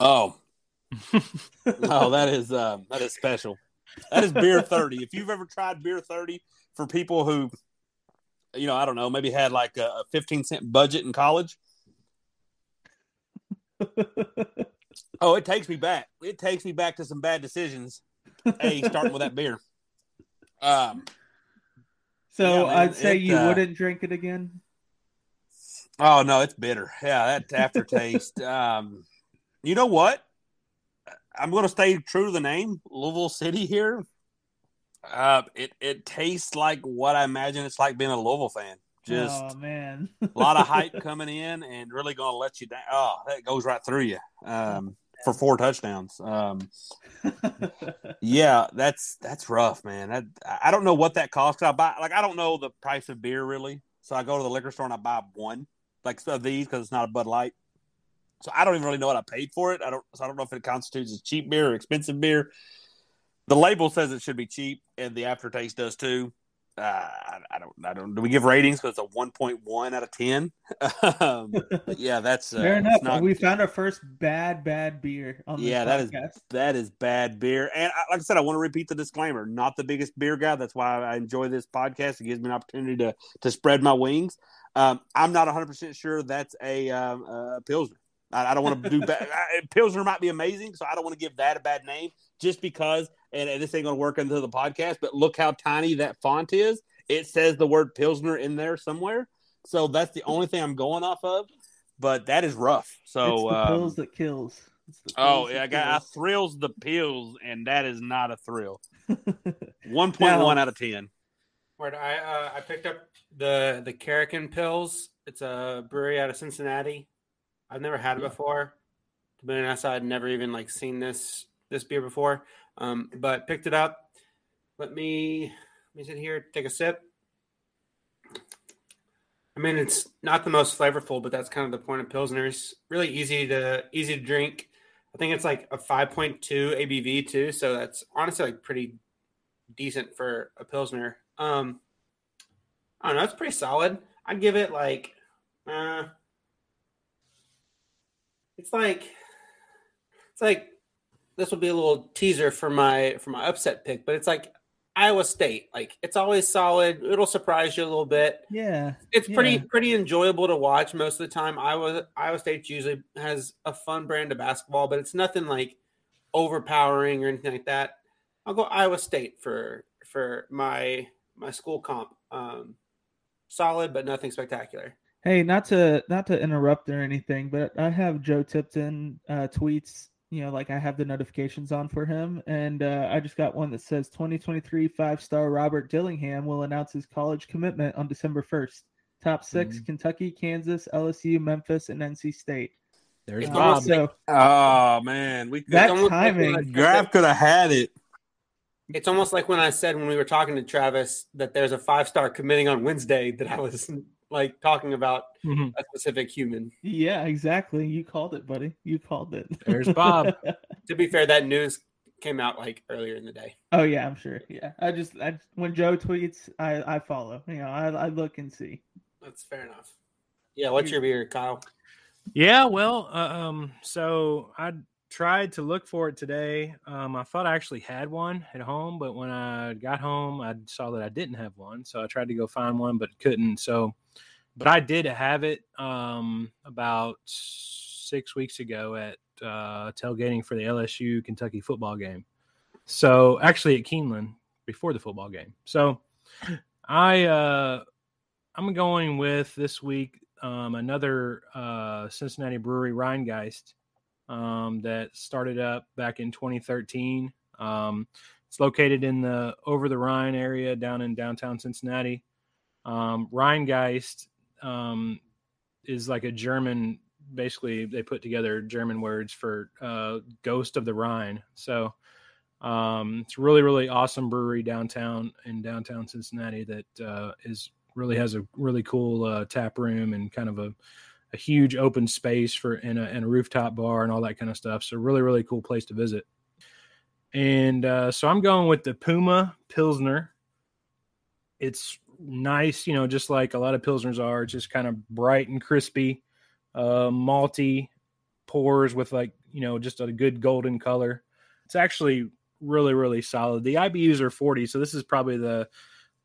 Speaker 5: Oh. oh, that is um that is special. That is beer 30. If you've ever tried beer 30 for people who you know, I don't know, maybe had like a 15 cent budget in college. oh, it takes me back. It takes me back to some bad decisions. Hey, starting with that beer. Um,
Speaker 1: so yeah, I'd say it, you uh, wouldn't drink it again.
Speaker 5: Oh no, it's bitter. Yeah, that aftertaste. um, you know what? I'm going to stay true to the name, Louisville City here. Uh, it it tastes like what I imagine it's like being a Louisville fan. Just
Speaker 1: oh man,
Speaker 5: a lot of hype coming in and really going to let you down. Oh, that goes right through you. Um, for four touchdowns. Um, yeah, that's that's rough, man. That, I don't know what that costs. I buy like I don't know the price of beer really, so I go to the liquor store and I buy one like of these because it's not a Bud Light. So I don't even really know what I paid for it. I don't. So I don't know if it constitutes as cheap beer or expensive beer. The label says it should be cheap, and the aftertaste does too uh, I, don't, I don't. Do we give ratings? Because it's a one point one out of ten. um, yeah, that's
Speaker 1: uh, fair enough. Not, we found our first bad, bad beer. on
Speaker 5: Yeah, that is that is bad beer. And I, like I said, I want to repeat the disclaimer. Not the biggest beer guy. That's why I enjoy this podcast. It gives me an opportunity to to spread my wings. Um, I'm not 100 percent sure that's a, um, a pilsner. I, I don't want to do bad. Pilsner might be amazing, so I don't want to give that a bad name just because. And, and this ain't going to work into the podcast, but look how tiny that font is. It says the word Pilsner in there somewhere. So that's the only thing I'm going off of. But that is rough. So
Speaker 1: it's the um, pills that kills.
Speaker 5: Oh yeah, I got I thrills the pills, and that is not a thrill. One point one out of ten.
Speaker 4: Where I uh, I picked up the the Karriken Pils. It's a brewery out of Cincinnati. I've never had it before. To be honest, I'd never even like seen this this beer before. Um, but picked it up. Let me let me sit here, take a sip. I mean, it's not the most flavorful, but that's kind of the point of pilsners. Really easy to easy to drink. I think it's like a 5.2 ABV too, so that's honestly like pretty decent for a pilsner. Um, I don't know, it's pretty solid. I'd give it like uh, it's like it's like this will be a little teaser for my for my upset pick, but it's like Iowa State. Like it's always solid. It'll surprise you a little bit.
Speaker 1: Yeah.
Speaker 4: It's
Speaker 1: yeah.
Speaker 4: pretty pretty enjoyable to watch most of the time. Iowa Iowa State usually has a fun brand of basketball, but it's nothing like overpowering or anything like that. I'll go Iowa State for for my my school comp. Um solid but nothing spectacular.
Speaker 1: Hey, not to not to interrupt or anything, but I have Joe Tipton uh, tweets. You know, like I have the notifications on for him, and uh, I just got one that says 2023 five star Robert Dillingham will announce his college commitment on December 1st. Top 6 mm-hmm. Kentucky, Kansas, LSU, Memphis, and NC State.
Speaker 5: There's uh, Bob. So, oh man, we
Speaker 1: that timing.
Speaker 5: Graf could have had it.
Speaker 4: It's almost like when I said when we were talking to Travis that there's a five star committing on Wednesday that I was like talking about
Speaker 3: Mhm.
Speaker 4: a specific human.
Speaker 1: Yeah, exactly. You called it, buddy. You called it.
Speaker 3: There's Bob.
Speaker 4: To be fair, that news came out like earlier in the day.
Speaker 1: oh yeah, I'm sure. Yeah, I just I when Joe tweets, I I follow. You know, I I look and see.
Speaker 4: That's fair enough. Yeah, what's your beer, Kyle?
Speaker 3: Yeah, well, uh, um, so I tried to look for it today. Um, I thought I actually had one at home, but when I got home, I saw that I didn't have one. So I tried to go find one, but couldn't. So, but I did have it um, about six weeks ago at uh, tailgating for the LSU Kentucky football game. So actually at Keeneland before the football game. So I uh, I'm going with this week um, another uh, Cincinnati brewery, Rhinegeist, um, that started up back in 2013. Um, it's located in the over the Rhine area down in downtown Cincinnati. Um, Rhinegeist um, is like a German, basically, they put together German words for uh, ghost of the Rhine. So um, it's really, really awesome brewery downtown in downtown Cincinnati that uh, is really has a really cool uh, tap room and kind of a, a huge open space for and a, a rooftop bar and all that kind of stuff. So really, really cool place to visit. And uh, so I'm going with the Puma Pilsner. It's nice, you know, just like a lot of Pilsners are, just kind of bright and crispy, uh, malty pours with like, you know, just a good golden color. It's actually really, really solid. The IBUs are 40, so this is probably the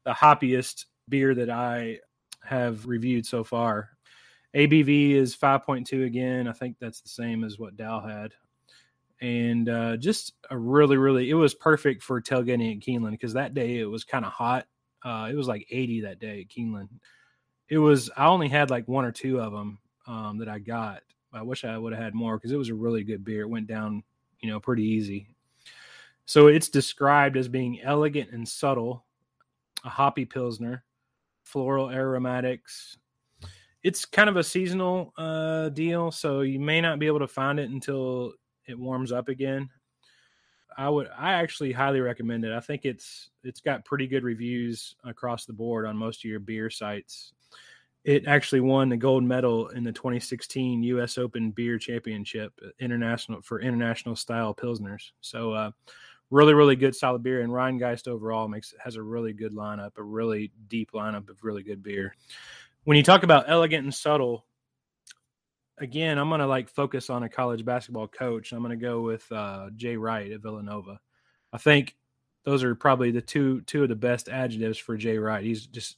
Speaker 3: the hoppiest beer that I have reviewed so far. ABV is 5.2 again. I think that's the same as what Dow had. And uh, just a really, really, it was perfect for tailgating at Keeneland because that day it was kind of hot. Uh, it was like 80 that day at Keeneland. It was, I only had like one or two of them um, that I got. I wish I would have had more because it was a really good beer. It went down, you know, pretty easy. So it's described as being elegant and subtle, a hoppy pilsner, floral aromatics. It's kind of a seasonal uh, deal, so you may not be able to find it until it warms up again. I would, I actually highly recommend it. I think it's it's got pretty good reviews across the board on most of your beer sites. It actually won the gold medal in the 2016 U.S. Open Beer Championship international for international style pilsners. So. Uh, really, really good solid beer. And Rhinegeist overall makes has a really good lineup, a really deep lineup of really good beer. When you talk about elegant and subtle, again, I'm gonna like focus on a college basketball coach. I'm gonna go with uh, Jay Wright at Villanova. I think those are probably the two two of the best adjectives for Jay Wright. He's just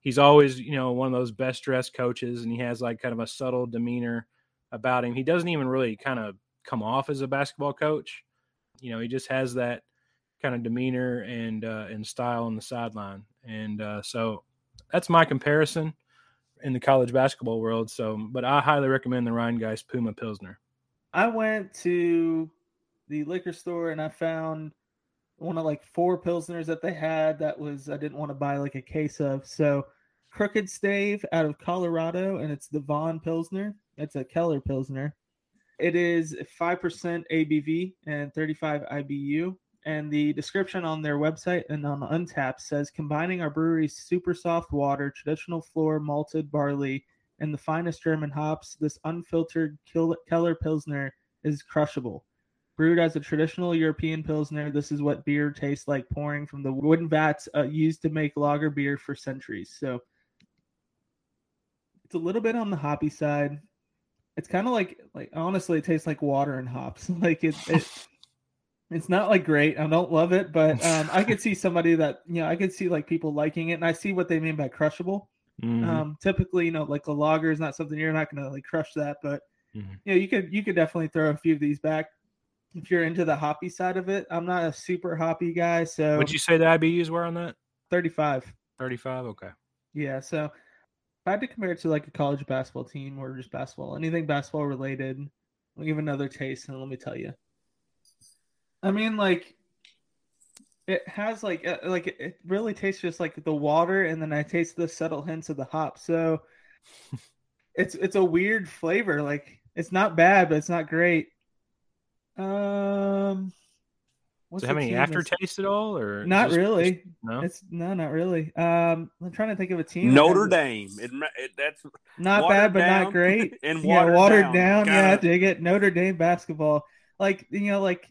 Speaker 3: he's always you know one of those best dressed coaches, and he has like kind of a subtle demeanor about him. He doesn't even really kind of come off as a basketball coach you know, he just has that kind of demeanor and uh, and style on the sideline, and uh, so that's my comparison in the college basketball world. So, but I highly recommend the Rhinegeist Puma Pilsner.
Speaker 1: I went to the liquor store and I found one of like four pilsners that they had that was I didn't want to buy like a case of. So Crooked Stave out of Colorado and it's the Von Pilsner. It's a Keller Pilsner. It is 5% ABV and 35 IBU. And the description on their website and on Untappd says combining our brewery's super soft water, traditional floor malted barley, and the finest German hops, this unfiltered Keller Pilsner is crushable. Brewed as a traditional European Pilsner, this is what beer tastes like pouring from the wooden vats uh, used to make lager beer for centuries. So it's a little bit on the hoppy side it's kind of like like honestly it tastes like water and hops like it, it it's not like great i don't love it but um i could see somebody that you know i could see like people liking it and i see what they mean by crushable
Speaker 3: Mhm.
Speaker 1: um typically you know like a lager is not something you're not gonna like crush that but
Speaker 3: Mhm.
Speaker 1: you know you could you could definitely throw a few of these back if you're into the hoppy side of it i'm not a super hoppy guy so
Speaker 3: Would you say the IBUs were on that?
Speaker 1: 35
Speaker 3: 35. Okay.
Speaker 1: Yeah, so if I had to compare it to like a college basketball team or just basketball, anything basketball related, I'll give another taste and let me tell you. I mean, like it has like uh, like it- it really tastes just like the water, and then I taste the subtle hints of the hop. So it's it's a weird flavor. Like it's not bad, but it's not great. Um, What's
Speaker 3: Does it have any aftertaste at all, or
Speaker 1: Not
Speaker 3: just-
Speaker 1: really.
Speaker 3: No.
Speaker 1: It's no, not really. Um, I'm trying to think of a team.
Speaker 5: Notre
Speaker 1: has-
Speaker 5: Dame. It, it, that's
Speaker 1: not bad, but not great.
Speaker 5: and
Speaker 1: yeah,
Speaker 5: watered
Speaker 1: watered
Speaker 5: down.
Speaker 1: down. Yeah,
Speaker 5: Kinda-
Speaker 1: dig it. Notre Dame basketball. Like you know, like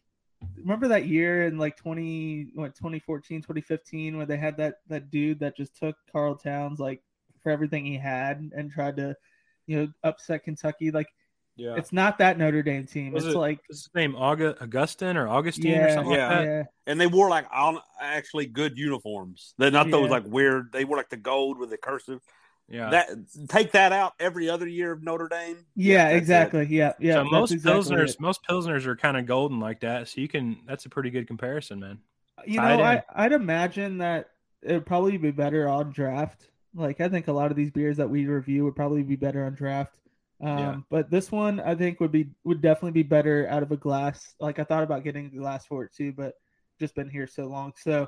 Speaker 1: remember that year in like 20 what 2014 2015 where they had that that dude that just took Karl Towns like for everything he had and tried to you know upset Kentucky like
Speaker 5: Yeah.
Speaker 1: it's not that Notre Dame team
Speaker 3: Was
Speaker 1: it's
Speaker 3: it-
Speaker 1: like
Speaker 3: What's his name? Auga- Augustine or Augustine or
Speaker 1: yeah
Speaker 3: something
Speaker 5: Yeah.
Speaker 3: like that?
Speaker 1: yeah
Speaker 5: and they wore like on, actually good uniforms. They're not those like weird. They wore like the gold with the cursive.
Speaker 3: Yeah.
Speaker 5: That take that out every other year of Notre Dame.
Speaker 1: yeah
Speaker 5: that's it.
Speaker 1: exactly yeah yeah
Speaker 3: so most
Speaker 1: exactly
Speaker 3: pilsners,
Speaker 1: it.
Speaker 3: most pilsners are kind of golden like that. So you can. That's a pretty good comparison, man.
Speaker 1: you
Speaker 3: tied
Speaker 1: know
Speaker 3: in.
Speaker 1: I, I'd imagine that it'd probably be better on draft like I think a lot of these beers that we review would probably be better on draft um
Speaker 3: Yeah.
Speaker 1: but this one I think would be would definitely be better out of a glass like I thought about getting a glass for it too but just been here so long so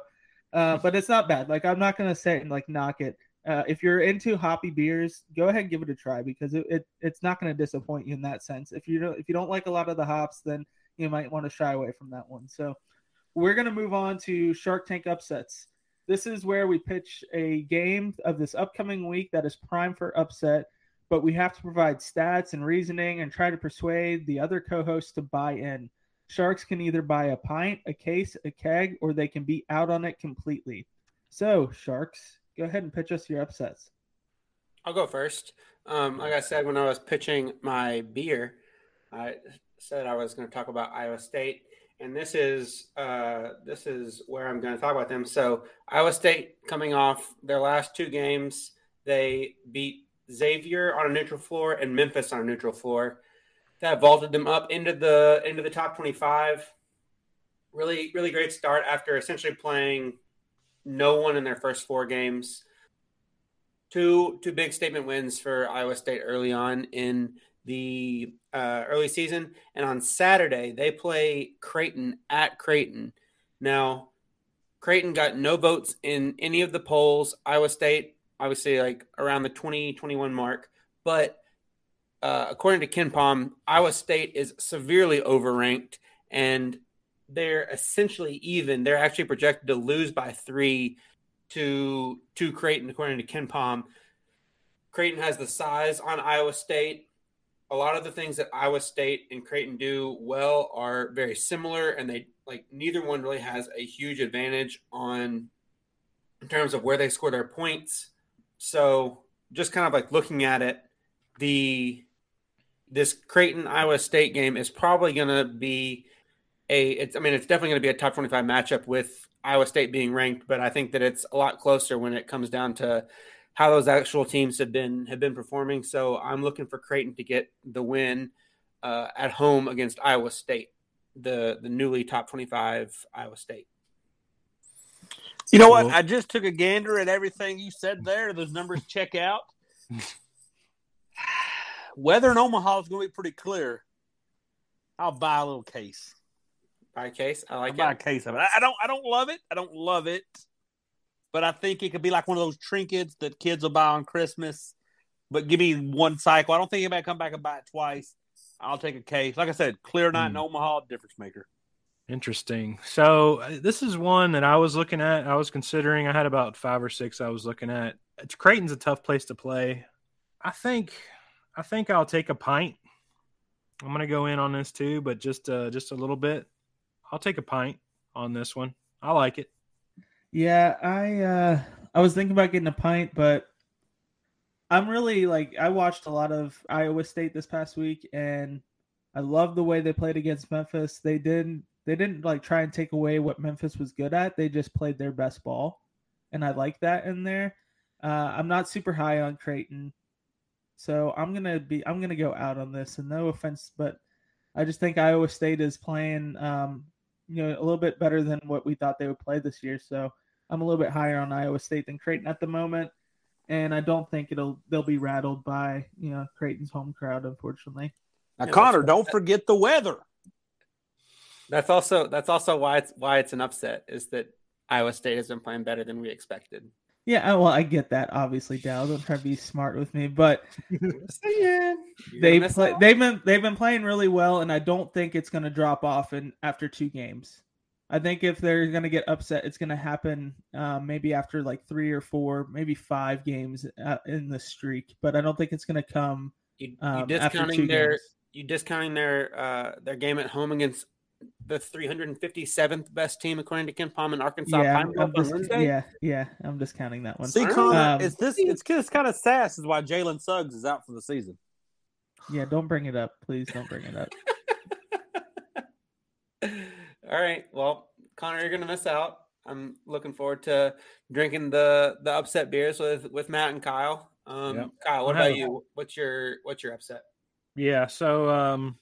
Speaker 1: uh but it's not bad like I'm not gonna say and like knock it uh, if you're into hoppy beers, go ahead and give it a try because it, it it's not going to disappoint you in that sense. If you don't if you don't like a lot of the hops, then you might want to shy away from that one. So we're going to move on to Shark Tank upsets. This is where we pitch a game of this upcoming week that is prime for upset, but we have to provide stats and reasoning and try to persuade the other co-hosts to buy in. Sharks can either buy a pint, a case, a keg, or they can be out on it completely. So, Sharks, go ahead and pitch us your upsets.
Speaker 4: I'll go first. Um, like I said, when I was pitching my beer, I said I was going to talk about Iowa State, and this is uh, this is where I'm going to talk about them. So Iowa State coming off their last two games, they beat Xavier on a neutral floor and Memphis on a neutral floor. That vaulted them up into the into the top 25. Really, really great start after essentially playing no one in their first four games two two big statement wins for Iowa State early on in the uh, early season, and on Saturday they play Creighton at Creighton. Now, Creighton got no votes in any of the polls. Iowa State, obviously, like around the 20, 21 mark, but uh, according to KenPom, Iowa State is severely overranked, and they're essentially even. They're actually projected to lose by three to to Creighton, according to KenPom. Creighton has the size on Iowa State. A lot of the things that Iowa State and Creighton do well are very similar, and they like neither one really has a huge advantage on in terms of where they score their points. So just kind of like looking at it, the this Creighton Iowa State game is probably going to be a. It's I mean it's definitely going to be a top twenty five matchup with Iowa State being ranked, but I think that it's a lot closer when it comes down to how those actual teams have been have been performing. So I'm looking for Creighton to get the win uh, at home against Iowa State, the the newly top 25 Iowa State.
Speaker 5: You know what? I just took a gander at everything you said there. Those numbers check out. Weather in Omaha is going to be pretty clear. I'll buy a little case.
Speaker 4: By case, I like
Speaker 5: buy a
Speaker 4: it.
Speaker 5: case of it. I, I don't. I don't love it. I don't love it. But I think it could be like one of those trinkets that kids will buy on Christmas. But give me one cycle. I don't think anybody come back and buy it twice. I'll take a case. Like I said, clear night in
Speaker 3: Hmm.
Speaker 5: Omaha, difference maker.
Speaker 3: Interesting. So uh, this is one that I was looking at. I was considering. I had about five or six I was looking at. It's, Creighton's a tough place to play. I think. I think I'll take a pint. I'm gonna go in on this too, but just uh, just a little bit. I'll take a pint on this one. I like it.
Speaker 1: Yeah, I uh I was thinking about getting a pint, but I'm really like I watched a lot of Iowa State this past week and I love the way they played against Memphis. They didn't they didn't like try and take away what Memphis was good at. They just played their best ball. And I like that in there. Uh I'm not super high on Creighton. So I'm gonna be I'm gonna go out on this and no offense, but I just think Iowa State is playing um you know a little bit better than what we thought they would play this year. So I'm a little bit higher on Iowa State than Creighton at the moment, and I don't think it'll they'll be rattled by you know Creighton's home crowd, unfortunately.
Speaker 5: Now,
Speaker 4: Yeah,
Speaker 5: Connor, don't forget the weather.
Speaker 4: That's also that's also why it's why it's an upset is that Iowa State has been playing better than we expected.
Speaker 1: Yeah, well, I get that obviously, Dal. Don't try to be smart with me, but
Speaker 4: Just saying. You're
Speaker 1: they play they've been they've been playing really well, and I don't think it's going to drop off in after two games. I think if they're going to get upset, it's going to happen um, maybe after like three or four, maybe five games uh, in the streak. But I don't think it's going to come.
Speaker 4: You, you
Speaker 1: Um,
Speaker 4: discounting their
Speaker 1: games.
Speaker 4: you discounting their uh, their game at home against the 357th best team according to KenPom in Arkansas
Speaker 1: Yeah,
Speaker 4: Pine
Speaker 1: I'm, I'm just,
Speaker 4: Wednesday.
Speaker 1: yeah, yeah. I'm discounting that one.
Speaker 5: See, Connor,
Speaker 1: Um,
Speaker 5: it's this. It's just kind of sass is why Jalen Suggs is out for the season.
Speaker 1: Yeah, don't bring it up, please. Don't bring it up.
Speaker 4: All right. Well, Connor, you're gonna miss out. I'm looking forward to drinking the the upset beers with with Matt and Kyle. Um,
Speaker 3: Yep.
Speaker 4: Kyle, what about you? What's your what's your upset?
Speaker 3: Yeah, so um,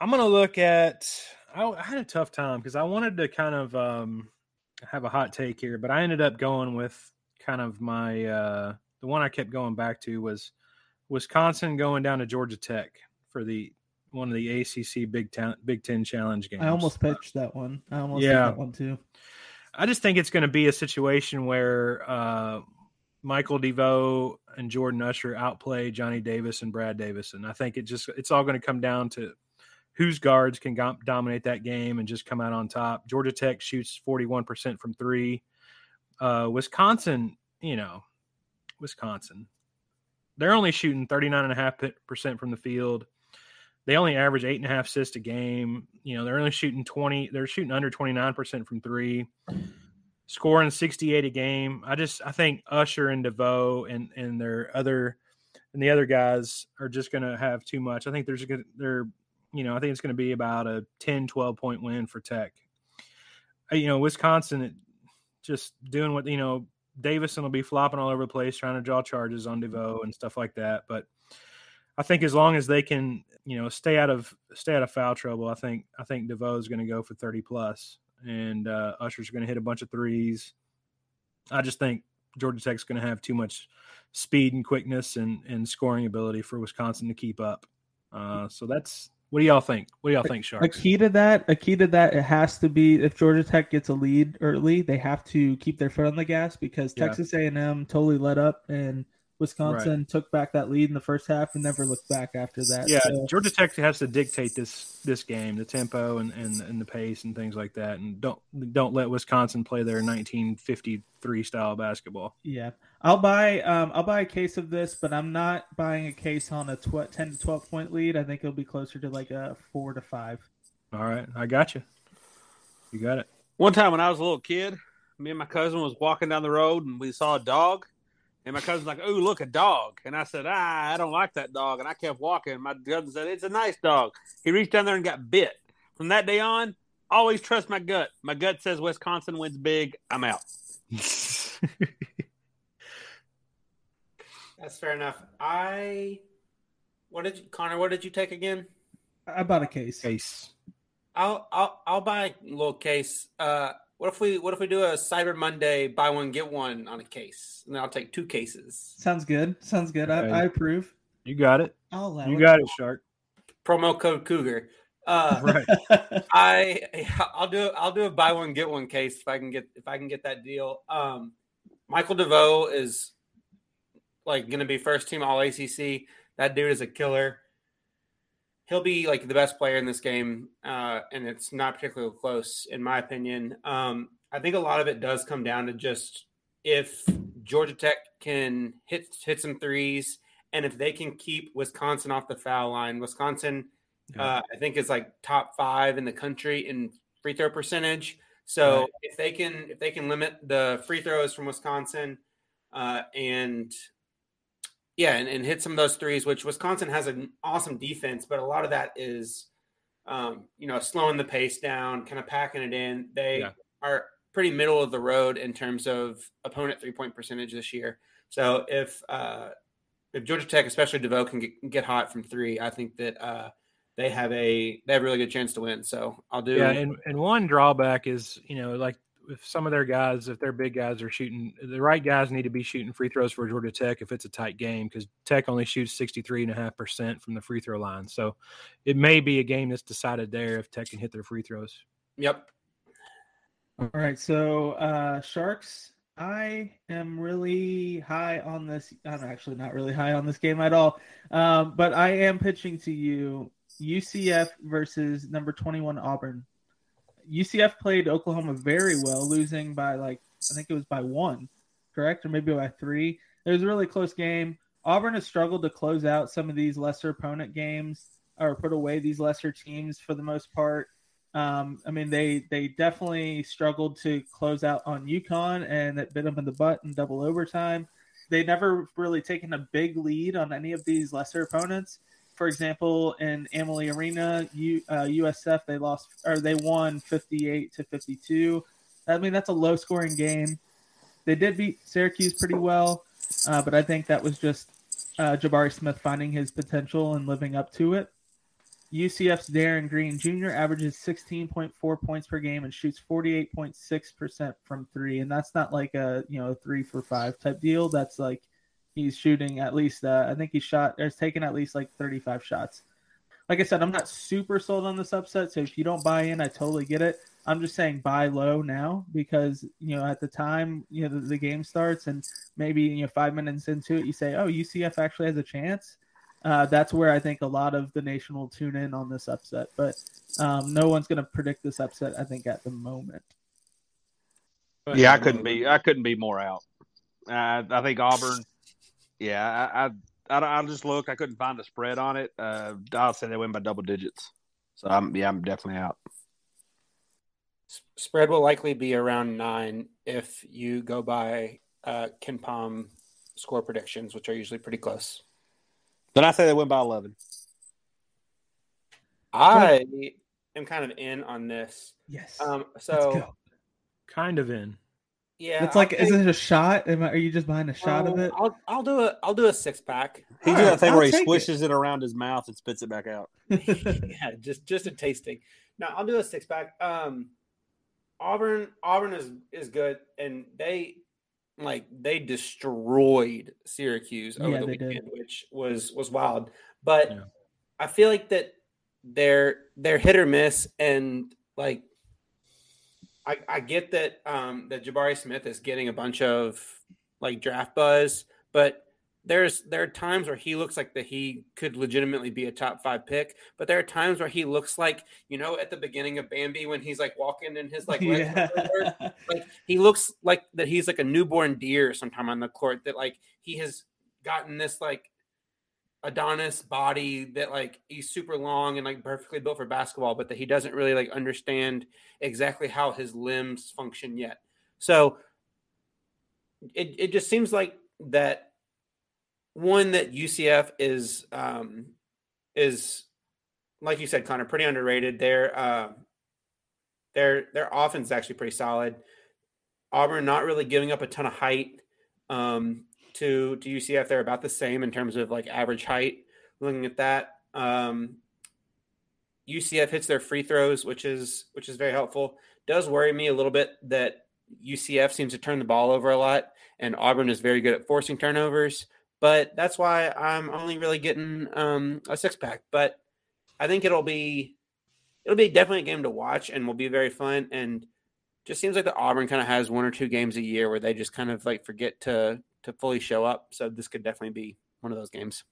Speaker 3: I'm gonna look at. I, I had a tough time because I wanted to kind of um, have a hot take here, but I ended up going with kind of my uh, the one I kept going back to was Wisconsin going down to Georgia Tech for the one of the ACC Big Ten Big Ten Challenge games.
Speaker 1: I almost pitched that one. I almost
Speaker 3: Yeah.
Speaker 1: that one too.
Speaker 3: I just think it's going to be a situation where uh, Michael DeVoe and Jordan Usher outplay Johnny Davis and Brad Davis, and I think it just it's all going to come down to whose guards can go- dominate that game and just come out on top. Georgia Tech shoots forty one percent from three. Uh, Wisconsin, you know, Wisconsin, they're only shooting thirty nine and a half percent from the field. They only average eight and a half assists a game. You know, they're only shooting 20, they're shooting under 29% from three, scoring 68 a game. I just, I think Usher and DeVoe and, and their other, and the other guys are just going to have too much. I think there's going to, they're, you know, I think it's going to be about a 10, 12 point win for Tech. Uh, You know, Wisconsin just doing what, you know, Davison will be flopping all over the place trying to draw charges on DeVoe and stuff like that. But I think as long as they can, you know, stay out of stay out of foul trouble, I think I think DeVoe is going to go for thirty plus, and uh, Usher's going to hit a bunch of threes. I just think Georgia Tech's going to have too much speed and quickness and and scoring ability for Wisconsin to keep up. Uh, so that's what do y'all think? What do y'all think, Sharks?
Speaker 1: A key to that, a key to that, it has to be if Georgia Tech gets a lead early, they have to keep their foot on the gas because
Speaker 3: Yeah.
Speaker 1: Texas A&M totally let up and Wisconsin took back that lead in the first half and never looked back after that.
Speaker 3: Yeah,
Speaker 1: So,
Speaker 3: Georgia Tech has to dictate this this game, the tempo and, and and the pace and things like that, and don't don't let Wisconsin play their 1953 style basketball.
Speaker 1: yeah. I'll buy um I'll buy a case of this, but I'm not buying a case on a tw- 10 to 12 point lead. I think it'll be closer to like a 4 to 5.
Speaker 3: All right, I got you. You got it.
Speaker 5: One time when I was a little kid, me and my cousin was walking down the road and we saw a dog. And my cousin's like, "Oh, look, a dog!" And I said, "Ah, I don't like that dog." And I kept walking. My cousin said, "It's a nice dog." He reached down there and got bit. From that day on, always trust my gut. My gut says Wisconsin wins big. I'm out.
Speaker 4: That's fair enough. I what did you, Connor? What did you take again?
Speaker 1: I bought a case.
Speaker 3: Case.
Speaker 4: I'll I'll I'll buy a little case. Uh, what if we what if we do a Cyber Monday buy one get one on a case, and then I'll take two cases.
Speaker 1: Sounds good. Sounds good. I, I approve.
Speaker 3: You got it.
Speaker 1: I'll allow
Speaker 3: You
Speaker 1: it.
Speaker 3: got it, Shark.
Speaker 4: Promo code Cougar. Uh,
Speaker 3: Right.
Speaker 4: I I'll do I'll do a buy one get one case if I can get if I can get that deal. Um, Michael DeVoe is like going to be first team All ACC. That dude is a killer. He'll be like the best player in this game, uh, and it's not particularly close in my opinion. Um, I think a lot of it does come down to just if Georgia Tech can hit hit some threes, and if they can keep Wisconsin off the foul line. Wisconsin
Speaker 3: Yeah.
Speaker 4: uh, I think is like top five in the country in free throw percentage. So
Speaker 3: Right.
Speaker 4: if they can if they can limit the free throws from Wisconsin uh, and yeah, and, and hit some of those threes, which Wisconsin has an awesome defense, but a lot of that is um, you know slowing the pace down, kind of packing it in. They
Speaker 3: Yeah.
Speaker 4: are pretty middle of the road in terms of opponent three point percentage this year. So if uh, if Georgia Tech, especially DeVoe, can get, get hot from three, I think that uh, they have a they have a really good chance to win. So I'll do.
Speaker 3: Yeah, and, and one drawback is, you know, like if some of their guys, if their big guys are shooting, the right guys need to be shooting free throws for Georgia Tech if it's a tight game because Tech only shoots 63.5% from the free throw line. So it may be a game that's decided there if Tech can hit their free throws.
Speaker 4: Yep.
Speaker 1: All right, so uh Sharks, I am really high on this. I'm actually not really high on this game at all. Um, but I am pitching to you UCF versus number 21 Auburn. UCF played Oklahoma very well, losing by like I think it was by one, correct, or maybe by three. It was a really close game. Auburn has struggled to close out some of these lesser opponent games or put away these lesser teams for the most part. Um, I mean, they they definitely struggled to close out on UConn, and it bit them in the butt in double overtime. They never really taken a big lead on any of these lesser opponents. For example, in Amalie Arena, U, uh, USF they lost or they won fifty eight to fifty two. I mean, that's a low scoring game. They did beat Syracuse pretty well, uh, but I think that was just uh, Jabari Smith finding his potential and living up to it. UCF's Darin Green Jr. averages 16.4 points per game and shoots 48.6% from three. And that's not like a, you know, three for five type deal. That's like he's shooting at least, uh, I think he shot, or taken at least like 35 shots. Like I said, I'm not super sold on this upset. So if you don't buy in, I totally get it. I'm just saying buy low now because, you know, at the time, you know, the, the game starts and maybe, you know, five minutes into it, you say, oh, UCF actually has a chance uh, that's where I think a lot of the nation will tune in on this upset. But um, no one's going to predict this upset. I think at the moment.
Speaker 5: Yeah, I couldn't be. I couldn't be more out. Uh, I think Auburn. Yeah, I, I, I, I just looked. I couldn't find a spread on it. Uh, I'll say they win by double digits. So I'm yeah, I'm definitely out.
Speaker 4: Spread will likely be around nine if you go by uh, KenPom score predictions, which are usually pretty close.
Speaker 5: Then I say they win by eleven.
Speaker 4: I am kind of in on this.
Speaker 1: Yes.
Speaker 4: Um. So
Speaker 3: kind of in.
Speaker 4: Yeah.
Speaker 1: It's like, is it a shot? Am I, are you just buying a shot
Speaker 4: um,
Speaker 1: of it?
Speaker 4: I'll I'll do a I'll do a six pack.
Speaker 5: He does that thing where he squishes it. it. around his mouth and spits it back out.
Speaker 4: yeah, just just a tasting. Now I'll do a six pack. Um, Auburn Auburn is is good, and they like they destroyed Syracuse over yeah, the weekend, did. which was was wild. But yeah. I feel like that they're they're hit or miss, and like I, I get that um that Jabari Smith is getting a bunch of like draft buzz, but there's there are times where he looks like that he could legitimately be a top five pick, but there are times where he looks like you know at the beginning of Bambi when he's like walking in his like yeah. like he looks like that he's like a newborn deer sometime on the court that like he has gotten this like Adonis body that like he's super long and like perfectly built for basketball, but that he doesn't really like understand exactly how his limbs function yet. So it it just seems like that one that UCF is um, is like you said, Connor, pretty underrated. Their uh, their their offense is actually pretty solid. Auburn not really giving up a ton of height um, to to UCF. They're about the same in terms of like average height. Looking at that, um, UCF hits their free throws, which is which is very helpful. Does worry me a little bit that UCF seems to turn the ball over a lot, and Auburn is very good at forcing turnovers but that's why I'm only really getting um, a six pack. But I think it'll be it'll be definitely a game to watch and will be very fun. And just seems like the Auburn kind of has one or two games a year where they just kind of like forget to to fully show up. So this could definitely be one of those games.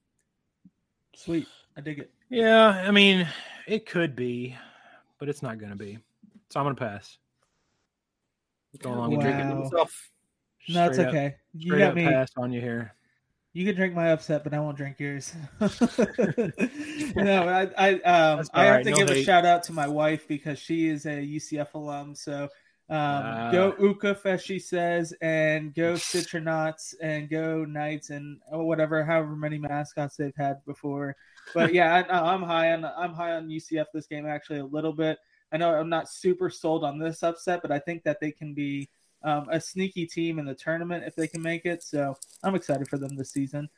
Speaker 1: Sweet, I dig it.
Speaker 3: Yeah, I mean, it could be, but it's not going to be. So I'm going to pass.
Speaker 1: Go along wow. drinking himself. No, it's okay.
Speaker 3: you got me. Pass on you here.
Speaker 1: You can drink my upset, but I won't drink yours. no, I I um I have right, to no give hate. a shout out to my wife because she is a UCF alum. So um, uh, go UCF as she says, and go Citronauts and go Knights and whatever, however many mascots they've had before. But yeah, I, I'm high on I'm high on UCF this game actually a little bit. I know I'm not super sold on this upset, but I think that they can be um, a sneaky team in the tournament if they can make it. So I'm excited for them this season.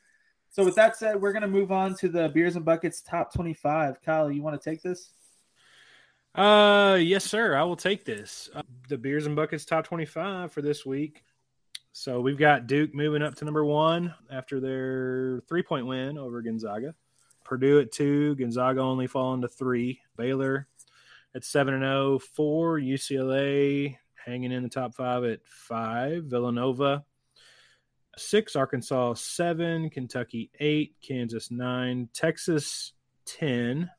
Speaker 1: So with that said, we're going to move on to the beers and buckets top 25. Kyle, you want to take this?
Speaker 3: Uh, yes, sir. I will take this. Uh, the beers and buckets top 25 for this week. So we've got Duke moving up to number one after their three point win over Gonzaga. Purdue at two, Gonzaga only falling to three. Baylor at seven and zero, oh, four. UCLA hanging in the top five at five. Villanova six, Arkansas seven, Kentucky eight, Kansas nine, Texas ten,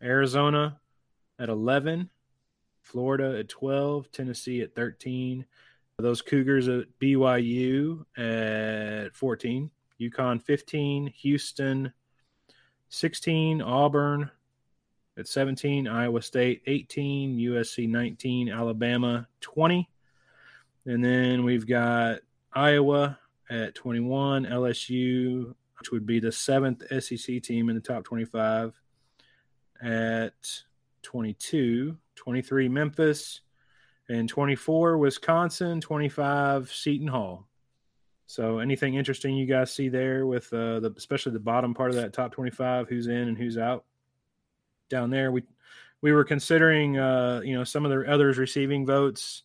Speaker 3: Arizona at eleven, Florida at 12, Tennessee at 13. Those Cougars at BYU at 14, UConn 15, Houston 16, Auburn at 17, Iowa State 18, USC 19, Alabama 20. And then we've got Iowa at 21, LSU, which would be the seventh SEC team in the top 25, at 22, 23, Memphis, and 24, Wisconsin, 25, Seton Hall. So, anything interesting you guys see there with uh, the, especially the bottom part of that top 25, who's in and who's out? Down there, we we were considering, uh, you know, some of the others receiving votes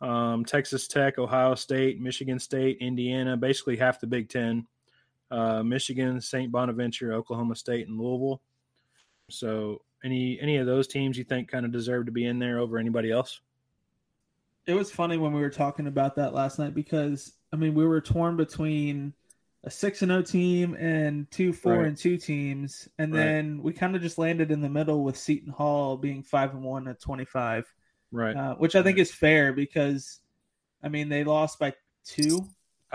Speaker 3: um, Texas Tech, Ohio State, Michigan State, Indiana, basically half the Big Ten. Uh, Michigan, St. Bonaventure, Oklahoma State, and Louisville. So, any any of those teams you think kind of deserve to be in there over anybody else?
Speaker 1: It was funny when we were talking about that last night because I mean we were torn between a six and zero team and two four
Speaker 3: Right.
Speaker 1: and two teams, and
Speaker 3: Right.
Speaker 1: then we kind of just landed in the middle with Seton Hall being five and one at twenty five.
Speaker 3: Right.
Speaker 1: uh, which I think is fair because, I mean, they lost by two,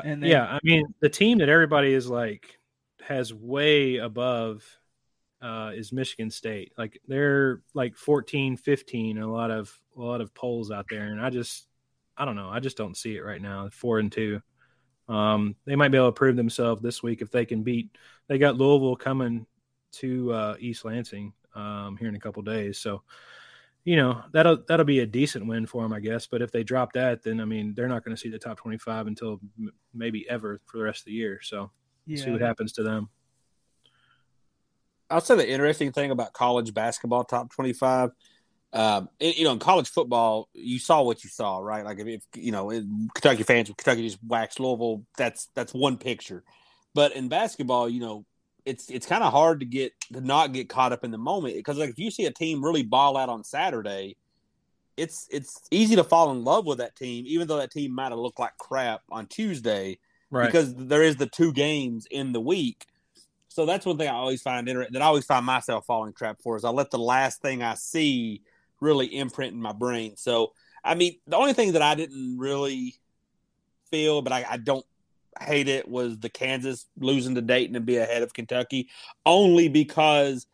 Speaker 1: and then,
Speaker 3: yeah, I mean the team that everybody is like has way above uh, is Michigan State. Like they're like 14, 15 a lot of a lot of polls out there, and I just I don't know. I just don't see it right now. Four and two. Um, they might be able to prove themselves this week if they can beat. They got Louisville coming to uh, East Lansing um, here in a couple days, so you know that'll that'll be a decent win for them, I guess. But if they drop that, then I mean they're not going to see the top twenty five until m- maybe ever for the rest of the year. So
Speaker 1: yeah,
Speaker 3: see what happens to them.
Speaker 5: I'll say the interesting thing about college basketball top 25. Um, it- you know, in college football, you saw what you saw, right? Like if, if you know, Kentucky fans, Kentucky just waxed Louisville. That's that's one picture. But in basketball, you know, it's it's kind of hard to get to not get caught up in the moment because like if you see a team really ball out on Saturday, it's it's easy to fall in love with that team, even though that team might have looked like crap on Tuesday
Speaker 3: Right.
Speaker 5: because there is the two games in the week. So that's one thing I always find interesting. That I always find myself falling trap for is I let the last thing I see really imprint in my brain. So I mean, the only thing that I didn't really feel, but I, I don't hate it, was the Kansas losing to Dayton and be ahead of Kentucky, only because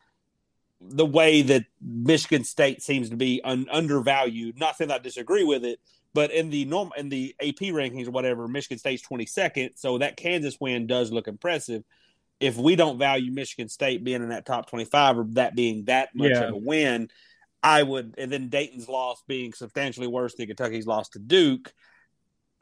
Speaker 5: the way that Michigan State seems to be un- undervalued. Not saying I disagree with it, but in the norm in the AP rankings or whatever, Michigan State's twenty second. So that Kansas win does look impressive. If we don't value Michigan State being in that top twenty five or that being that much
Speaker 3: Yeah.
Speaker 5: of a win, I would. And then Dayton's loss being substantially worse than Kentucky's loss to Duke.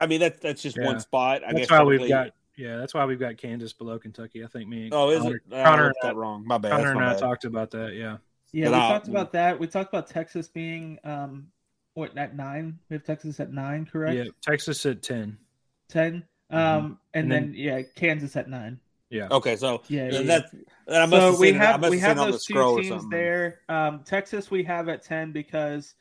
Speaker 5: I mean that's that's just
Speaker 3: Yeah.
Speaker 5: one spot. I
Speaker 3: that's
Speaker 5: guess
Speaker 3: why we've got yeah. That's why we've got Kansas below Kentucky. I think me. and
Speaker 5: Oh, is
Speaker 3: Connor,
Speaker 5: it? Uh,
Speaker 3: Connor
Speaker 5: I that wrong. My bad.
Speaker 3: Connor
Speaker 5: That's
Speaker 3: and
Speaker 5: my
Speaker 3: I talked about that. Yeah.
Speaker 1: yeah.
Speaker 5: But
Speaker 1: We
Speaker 5: I'll-
Speaker 1: talked about that. We talked about Texas being um, what at nine? We have Texas at nine, correct?
Speaker 3: Yeah. Texas at ten.
Speaker 1: Ten. Um, and,
Speaker 3: And
Speaker 1: then,
Speaker 3: then-
Speaker 1: yeah, Kansas at nine.
Speaker 3: Yeah.
Speaker 5: Okay, so
Speaker 1: Yeah, yeah, yeah.
Speaker 5: that's I must have
Speaker 1: so we
Speaker 5: seen
Speaker 1: have
Speaker 5: must
Speaker 1: we
Speaker 5: have
Speaker 1: have
Speaker 5: on the
Speaker 1: those two
Speaker 5: scroll
Speaker 1: teams there. Um, Texas we have at ten because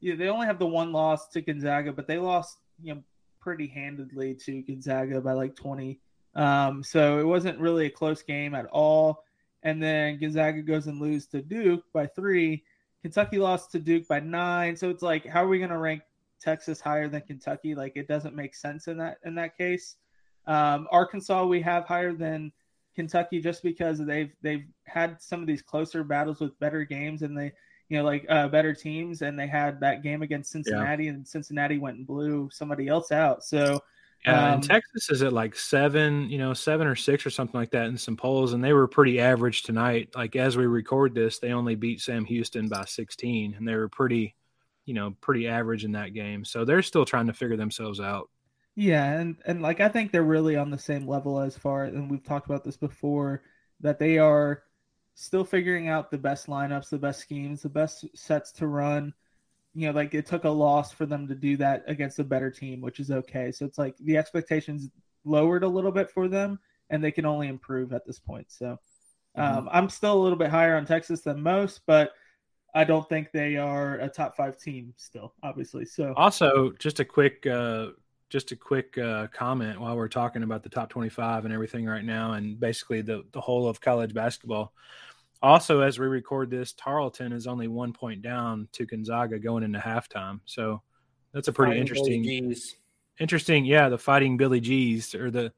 Speaker 1: yeah, they only have the one loss to Gonzaga, but they lost you know pretty handedly to Gonzaga by like twenty. Um, so it wasn't really a close game at all. And then Gonzaga goes and lose to Duke by three. Kentucky lost to Duke by nine. So it's like, how are we going to rank Texas higher than Kentucky? Like it doesn't make sense in that in that case. Um, Arkansas we have higher than Kentucky just because they've they've had some of these closer battles with better games and they you know like uh, better teams and they had that game against Cincinnati and Cincinnati went and blew somebody else out. So
Speaker 3: Yeah,
Speaker 1: Um,
Speaker 3: and Texas is at like seven, you know, seven or six or something like that in some polls, and they were pretty average tonight. Like as we record this, they only beat Sam Houston by 16, and they were pretty, you know, pretty average in that game. So they're still trying to figure themselves out.
Speaker 1: Yeah, and and like I think they're really on the same level as far and we've talked about this before that they are still figuring out the best lineups, the best schemes, the best sets to run. You know, like it took a loss for them to do that against a better team, which is okay. So it's like the expectations lowered a little bit for them and they can only improve at this point. So um, I'm still a little bit higher on Texas than most, but I don't think they are a top five team still, obviously. So
Speaker 3: Also, just a quick, uh, just a quick uh, comment while we're talking about the top 25 and everything right now, and basically the the whole of college basketball. Also, as we record this, Tarleton is only one point down to Gonzaga going into halftime. So that's a pretty
Speaker 4: Fighting
Speaker 3: interesting, interesting. Yeah, the fighting Billy G's or the,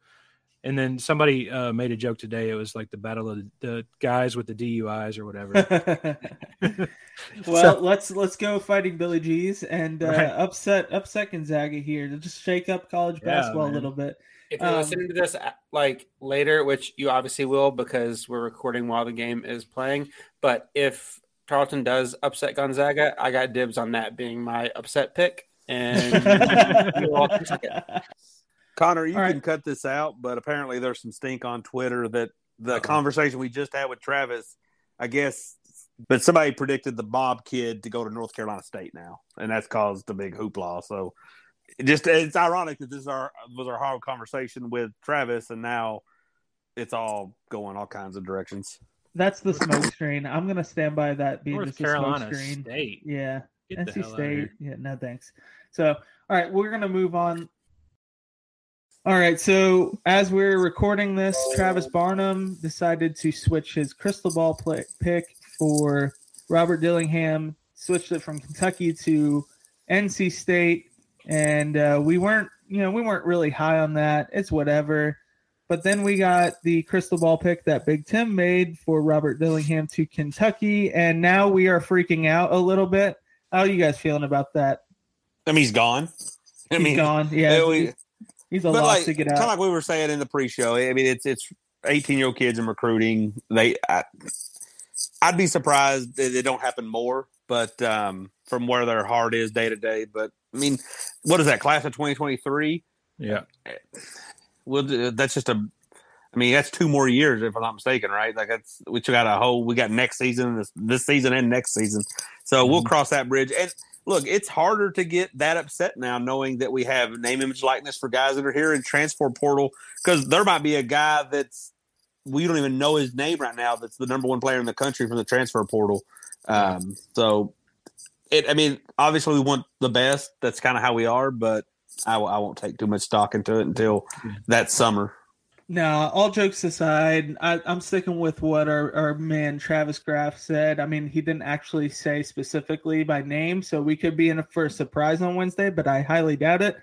Speaker 3: and then somebody uh, made a joke today. It was like the battle of the, the guys with the DUIs or whatever.
Speaker 1: well, let's let's go fighting Billy G's and uh,
Speaker 3: Right.
Speaker 1: upset upset Gonzaga here to just shake up college
Speaker 3: Yeah,
Speaker 1: basketball a little bit.
Speaker 4: If you're
Speaker 1: Um,
Speaker 4: listening to this uh, like later, which you obviously will because we're recording while the game is playing, but if Tarleton does upset Gonzaga, I got dibs on that being my upset pick. And you'll all take it.
Speaker 5: Connor, you
Speaker 1: All
Speaker 5: can
Speaker 1: right.
Speaker 5: cut this out, but apparently there's some stink on Twitter that the conversation we just had with Travis, I guess, but somebody predicted the Bob kid to go to North Carolina State now, and that's caused a big hoopla. So, it just it's ironic that this is our was our hard conversation with Travis, and now it's all going all kinds of directions.
Speaker 1: That's the smoke screen. I'm gonna stand by that being
Speaker 3: North
Speaker 1: just a smoke
Speaker 3: Carolina
Speaker 1: screen.
Speaker 3: State.
Speaker 1: Yeah.
Speaker 3: Get the
Speaker 1: NC
Speaker 3: hell outta
Speaker 1: State.
Speaker 3: here.
Speaker 1: Yeah, no thanks. So, all right, we're gonna move on. All right, so as we're recording this, Travis Barnum decided to switch his crystal ball play, pick for Robert Dillingham. Switched it from Kentucky to NC State, and uh, we weren't, you know, we weren't really high on that. It's whatever. But then we got the crystal ball pick that Big Tim made for Robert Dillingham to Kentucky, and now we are freaking out a little bit. How are you guys feeling about that?
Speaker 5: I mean, he's gone. I
Speaker 1: He's
Speaker 5: mean,
Speaker 1: gone. Yeah,
Speaker 5: yeah, we-
Speaker 1: he's, he's a
Speaker 5: but
Speaker 1: loss
Speaker 5: like
Speaker 1: to get
Speaker 5: kind of like we were saying in the pre-show. I mean, it's it's eighteen year old kids in recruiting. They, I, I'd be surprised that it don't happen more. But um, from where their heart is day to day. But I mean, what is that class of twenty twenty three?
Speaker 3: Yeah.
Speaker 5: Well, uh, that's just a. I mean, that's two more years if I'm not mistaken, right? Like that's we still got a whole. We got next season, this, this season, and next season. So we'll cross that bridge. And look, it's harder to get that upset now, knowing that we have name, image, likeness for guys that are here in transfer portal, because there might be a guy that's we don't even know his name right now. That's the number one player in the country from the transfer portal. Um, so, it. I mean, obviously we want the best. That's kind of how we are, but I won't take too much stock into it until that summer.
Speaker 1: No, all jokes aside, I, I'm sticking with what our, our man Travis Graff said. I mean, he didn't actually say specifically by name, so we could be in for a surprise on Wednesday, but I highly doubt it.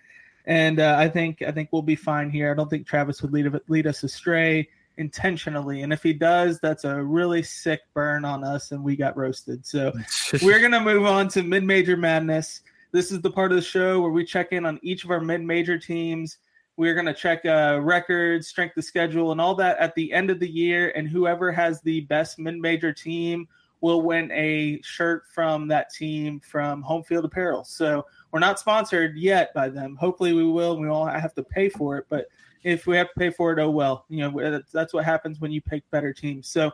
Speaker 1: And uh, I think I think we'll be fine here. I don't think Travis would lead lead us astray intentionally, and if he does, that's a really sick burn on us, and we got roasted. So we're gonna move on to mid-major madness. This is the part of the show where we check in on each of our mid-major teams. We're gonna check uh, records, strength of schedule, and all that at the end of the year. And whoever has the best mid-major team will win a shirt from that team from Home Field Apparel. So we're not sponsored yet by them. Hopefully, we will. We all have to pay for it, but if we have to pay for it, oh well. You know that's what happens when you pick better teams. So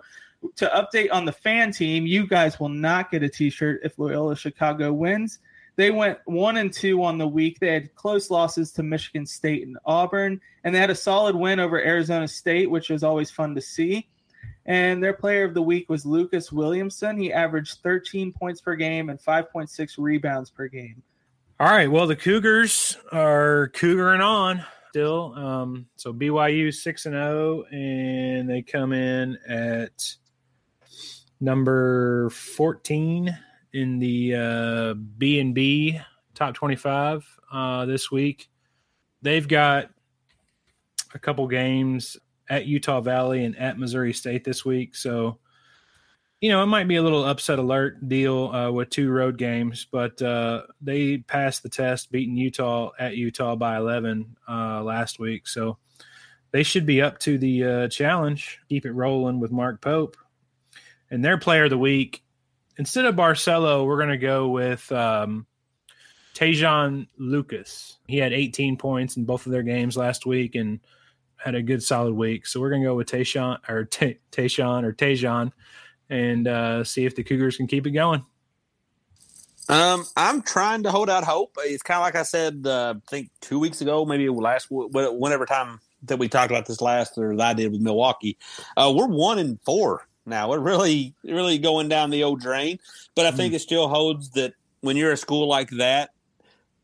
Speaker 1: to update on the fan team, you guys will not get a T-shirt if Loyola Chicago wins. They went one and two on the week. They had close losses to Michigan State and Auburn, and they had a solid win over Arizona State, which was always fun to see. And their player of the week was Lucas Williamson. He averaged 13 points per game and 5.6 rebounds per game.
Speaker 3: All right. Well, the Cougars are cougaring on still. Um, so BYU six and zero, and they come in at number fourteen in the uh, B and B top twenty five uh, this week. They've got a couple games at Utah Valley and at Missouri State this week, so you know, it might be a little upset alert deal uh, with two road games, but uh, they passed the test, beating Utah at Utah by 11 uh, last week. So they should be up to the uh, challenge. Keep it rolling with Mark Pope. And their player of the week, instead of Barcello, we're going to go with um, Te'Jon Lucas. He had 18 points in both of their games last week and had a good solid week. So we're going to go with Tayshawn or Tayshawn or Tayshawn and uh, see if the Cougars can keep it going.
Speaker 5: Um, I'm trying to hold out hope. It's kind of like I said, uh, I think two weeks ago, maybe last whenever time that we talked about this last, or that I did with Milwaukee. Uh, we're one and four now. We're really, really going down the old drain. But I think mm. it still holds that when you're a school like that,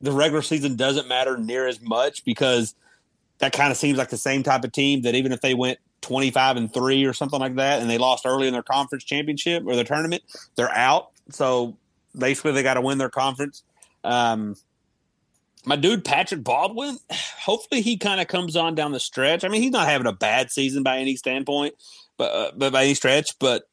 Speaker 5: the regular season doesn't matter near as much because that kind of seems like the same type of team that even if they went 25 and 3 or something like that and they lost early in their conference championship or their tournament they're out so basically they got to win their conference um, my dude patrick baldwin hopefully he kind of comes on down the stretch i mean he's not having a bad season by any standpoint but, uh, but by any stretch but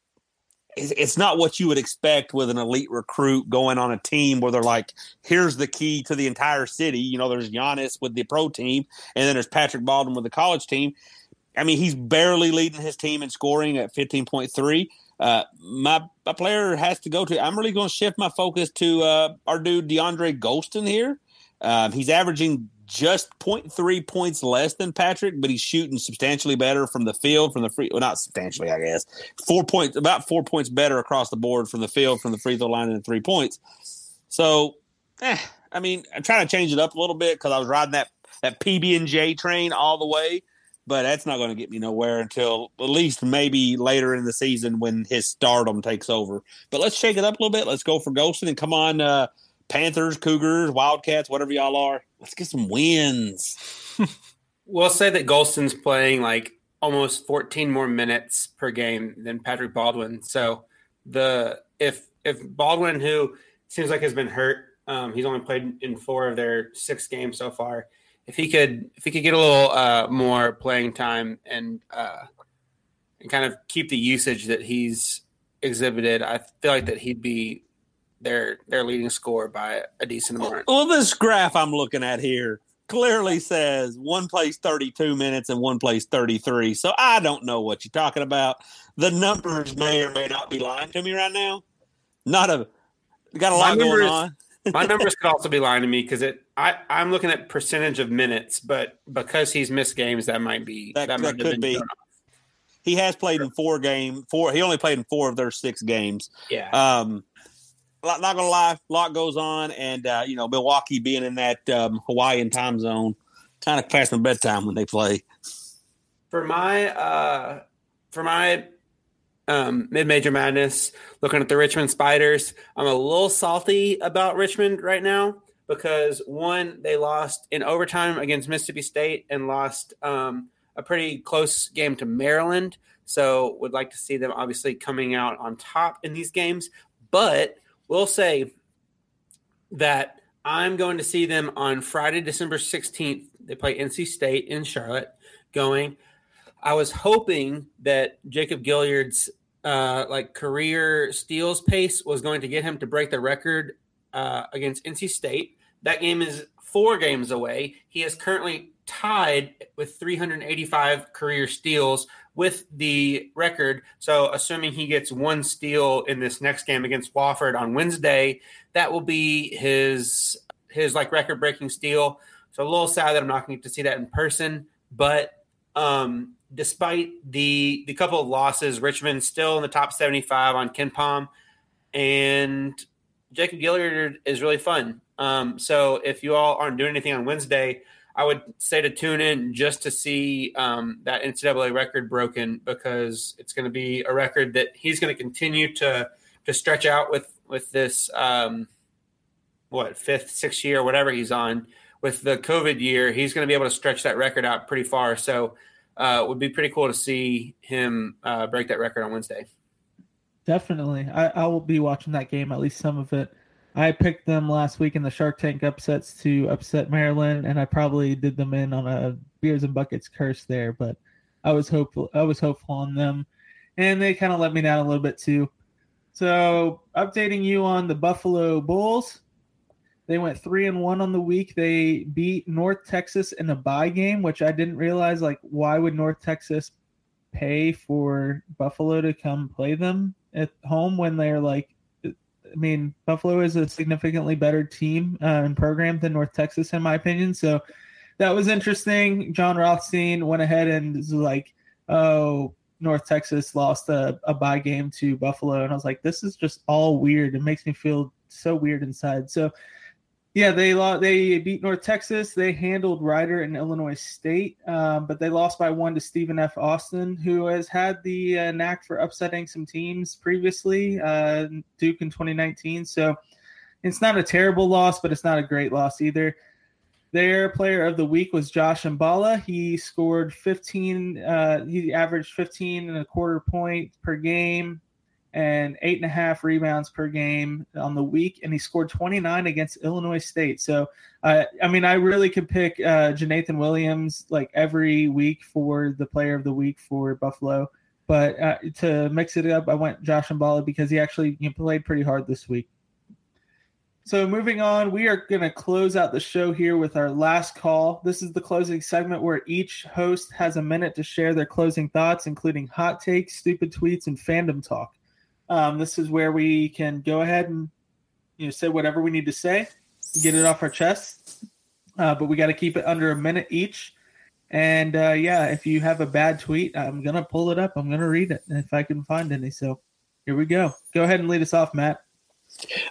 Speaker 5: it's, not what you would expect with an elite recruit going on a team where they're like, here's the key to the entire city. You know, there's Giannis with the pro team, and then there's Patrick Baldwin with the college team. I mean, he's barely leading his team in scoring at 15.3. Uh, my, my player has to go to. I'm really going to shift my focus to uh, our dude DeAndre Gholston here. Um, he's averaging just 0.3 points less than Patrick, but he's shooting substantially better from the field, from the free. Well, not substantially, I guess. Four points, about four points better across the board from the field, from the free throw line, and three points. So, eh, I mean, I'm trying to change it up a little bit because I was riding that that PB and J train all the way but that's not going to get me nowhere until at least maybe later in the season when his stardom takes over. But let's shake it up a little bit. Let's go for Gholston and come on, uh, Panthers, Cougars, Wildcats, whatever y'all are. Let's get some wins.
Speaker 4: we'll say that Gholston's playing like almost 14 more minutes per game than Patrick Baldwin. So the if if Baldwin, who seems like has been hurt, um, he's only played in four of their six games so far if he could if he could get a little uh, more playing time and uh, and kind of keep the usage that he's exhibited, I feel like that he'd be their their leading scorer by a decent amount.
Speaker 5: Well, this graph I'm looking at here clearly says one plays 32 minutes and one plays 33. So I don't know what you're talking about. The numbers may or may not be lying to me right now. Not a got a lot going on.
Speaker 4: My numbers could also be lying to me because it. I I'm looking at percentage of minutes, but because he's missed games, that might be
Speaker 5: that, that, that could be. He has played in four game four. He only played in four of their six games.
Speaker 4: Yeah.
Speaker 5: Um, not gonna lie, a lot goes on, and uh, you know Milwaukee being in that um, Hawaiian time zone, kind of past my bedtime when they play.
Speaker 4: For my uh, for my um, mid major madness, looking at the Richmond Spiders. I'm a little salty about Richmond right now because one, they lost in overtime against Mississippi State and lost um, a pretty close game to Maryland. So would like to see them obviously coming out on top in these games. But we'll say that I'm going to see them on Friday, December 16th. They play NC State in Charlotte going. I was hoping that Jacob Gilliard's uh, like career steals pace was going to get him to break the record uh, against NC State. That game is four games away. He is currently tied with 385 career steals with the record. So, assuming he gets one steal in this next game against Wofford on Wednesday, that will be his his like record breaking steal. So, a little sad that I'm not going to get to see that in person, but um, despite the the couple of losses, Richmond still in the top 75 on KenPom, and Jacob Gilliard is really fun. Um, so if you all aren't doing anything on Wednesday, I would say to tune in just to see um, that NCAA record broken because it's going to be a record that he's going to continue to to stretch out with with this um, what fifth, sixth year, whatever he's on. With the COVID year, he's going to be able to stretch that record out pretty far. So uh, it would be pretty cool to see him uh, break that record on Wednesday.
Speaker 1: Definitely, I, I will be watching that game at least some of it. I picked them last week in the Shark Tank upsets to upset Maryland, and I probably did them in on a beers and buckets curse there. But I was hopeful. I was hopeful on them, and they kind of let me down a little bit too. So updating you on the Buffalo Bulls. They went three and one on the week. They beat North Texas in a bye game, which I didn't realize. Like, why would North Texas pay for Buffalo to come play them at home when they're like? I mean, Buffalo is a significantly better team uh, and program than North Texas, in my opinion. So that was interesting. Jon Rothstein went ahead and was like, "Oh, North Texas lost a, a bye game to Buffalo," and I was like, "This is just all weird. It makes me feel so weird inside." So yeah, they lost, they beat North Texas. They handled Rider and Illinois State, um, but they lost by one to Stephen F. Austin, who has had the uh, knack for upsetting some teams previously, uh, Duke in 2019. So it's not a terrible loss, but it's not a great loss either. Their player of the week was Josh Mballa. He scored 15. Uh, he averaged 15 and a quarter points per game and eight and a half rebounds per game on the week, and he scored 29 against Illinois State. So, uh, I mean, I really could pick uh, Jeenathan Williams like every week for the player of the week for Buffalo. But uh, to mix it up, I went Josh Mballa because he actually know, played pretty hard this week. So moving on, we are going to close out the show here with our last call. This is the closing segment where each host has a minute to share their closing thoughts, including hot takes, stupid tweets, and fandom talk. Um, this is where we can go ahead and you know say whatever we need to say, get it off our chest. Uh, but we got to keep it under a minute each. And uh, yeah, if you have a bad tweet, I'm gonna pull it up. I'm gonna read it if I can find any. So here we go. Go ahead and lead us off, Matt.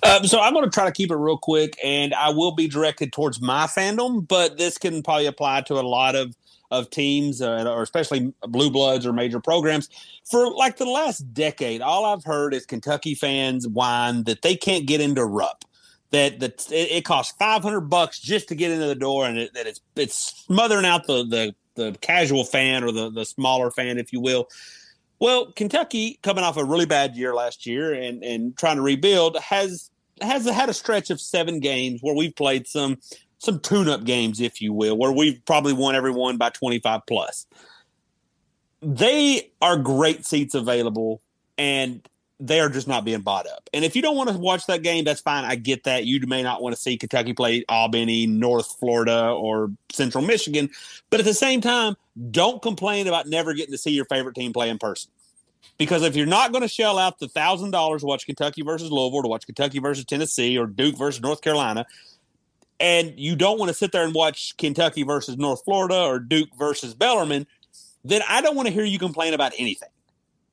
Speaker 5: Um, so I'm going to try to keep it real quick, and I will be directed towards my fandom, but this can probably apply to a lot of of teams, uh, or especially blue bloods or major programs. For like the last decade, all I've heard is Kentucky fans whine that they can't get into Rupp. That that it, costs five hundred bucks just to get into the door, and it, that it's it's smothering out the the the casual fan or the the smaller fan, if you will. Well, Kentucky, coming off a really bad year last year and, and trying to rebuild, has has had a stretch of seven games where we've played some some tune-up games, if you will, where we've probably won every one by 25 plus. They are great seats available, and they are just not being bought up. And if you don't want to watch that game, that's fine. I get that. You may not want to see Kentucky play Albany, North Florida, or Central Michigan. But at the same time, don't complain about never getting to see your favorite team play in person. Because if you're not going to shell out the thousand dollars to watch Kentucky versus Louisville, to watch Kentucky versus Tennessee, or Duke versus North Carolina, and you don't want to sit there and watch Kentucky versus North Florida or Duke versus Bellarmine, then I don't want to hear you complain about anything.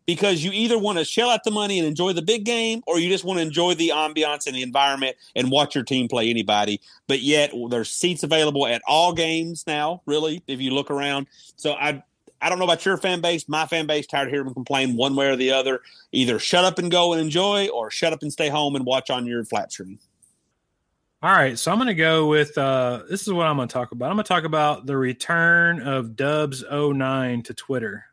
Speaker 5: Because you either want to shell out the money and enjoy the big game or you just want to enjoy the ambiance and the environment and watch your team play anybody. But yet there's seats available at all games now really if you look around. So i i don't know about your fan base. My fan base tired of hearing them complain one way or the other. Either shut up and go and enjoy or shut up and stay home and watch on your flat screen
Speaker 3: all right, so I'm going to go with uh, this is what I'm going to talk about. I'm going to talk about the return of Dubs 09 to Twitter.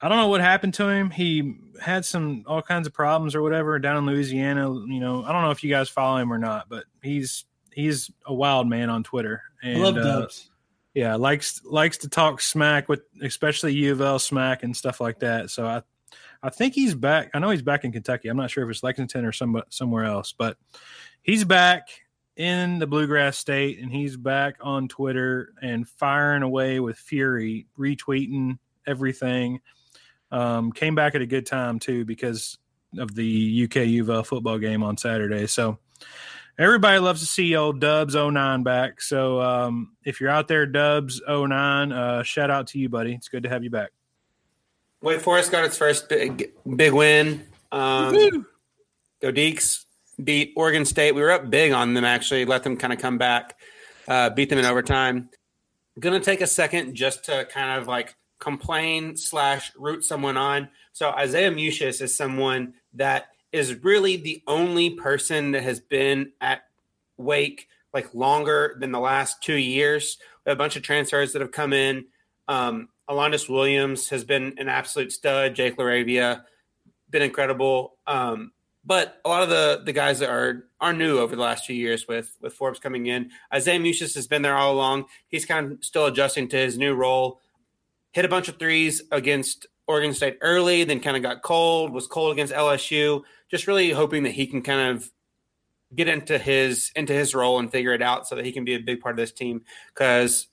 Speaker 3: I don't know what happened to him. He had some all kinds of problems or whatever down in Louisiana. You know, I don't know if you guys follow him or not, but he's he's a wild man on Twitter.
Speaker 1: And, I love uh, Dubs.
Speaker 3: yeah, likes likes to talk smack with especially U of L smack and stuff like that. So I I think he's back. I know he's back in Kentucky. I'm not sure if it's Lexington or some somewhere else, but he's back in the bluegrass state and he's back on Twitter and firing away with fury, retweeting everything. Um, came back at a good time too because of the UK UVA football game on Saturday. So everybody loves to see old Dubs 09 back. So um, if you're out there, Dubs 09, uh, shout out to you, buddy. It's good to have you back.
Speaker 4: Wake Forest got its first big big win. Um, go Deacs beat Oregon State. We were up big on them actually. Let them kind of come back, uh, beat them in overtime. Going to take a second just to kind of like complain slash root someone on. So Isaiah Mucius is someone that is really the only person that has been at Wake like longer than the last two years. A bunch of transfers that have come in. Um, Alondes Williams has been an absolute stud. Jake LaRavia been incredible. Um, but a lot of the the guys that are are new over the last few years with with Forbes coming in. Isaiah Mucius has been there all along. He's kind of still adjusting to his new role hit a bunch of threes against Oregon State early, then kind of got cold, was cold against LSU. Just really hoping that he can kind of get into his into his role and figure it out so that he can be a big part of this team because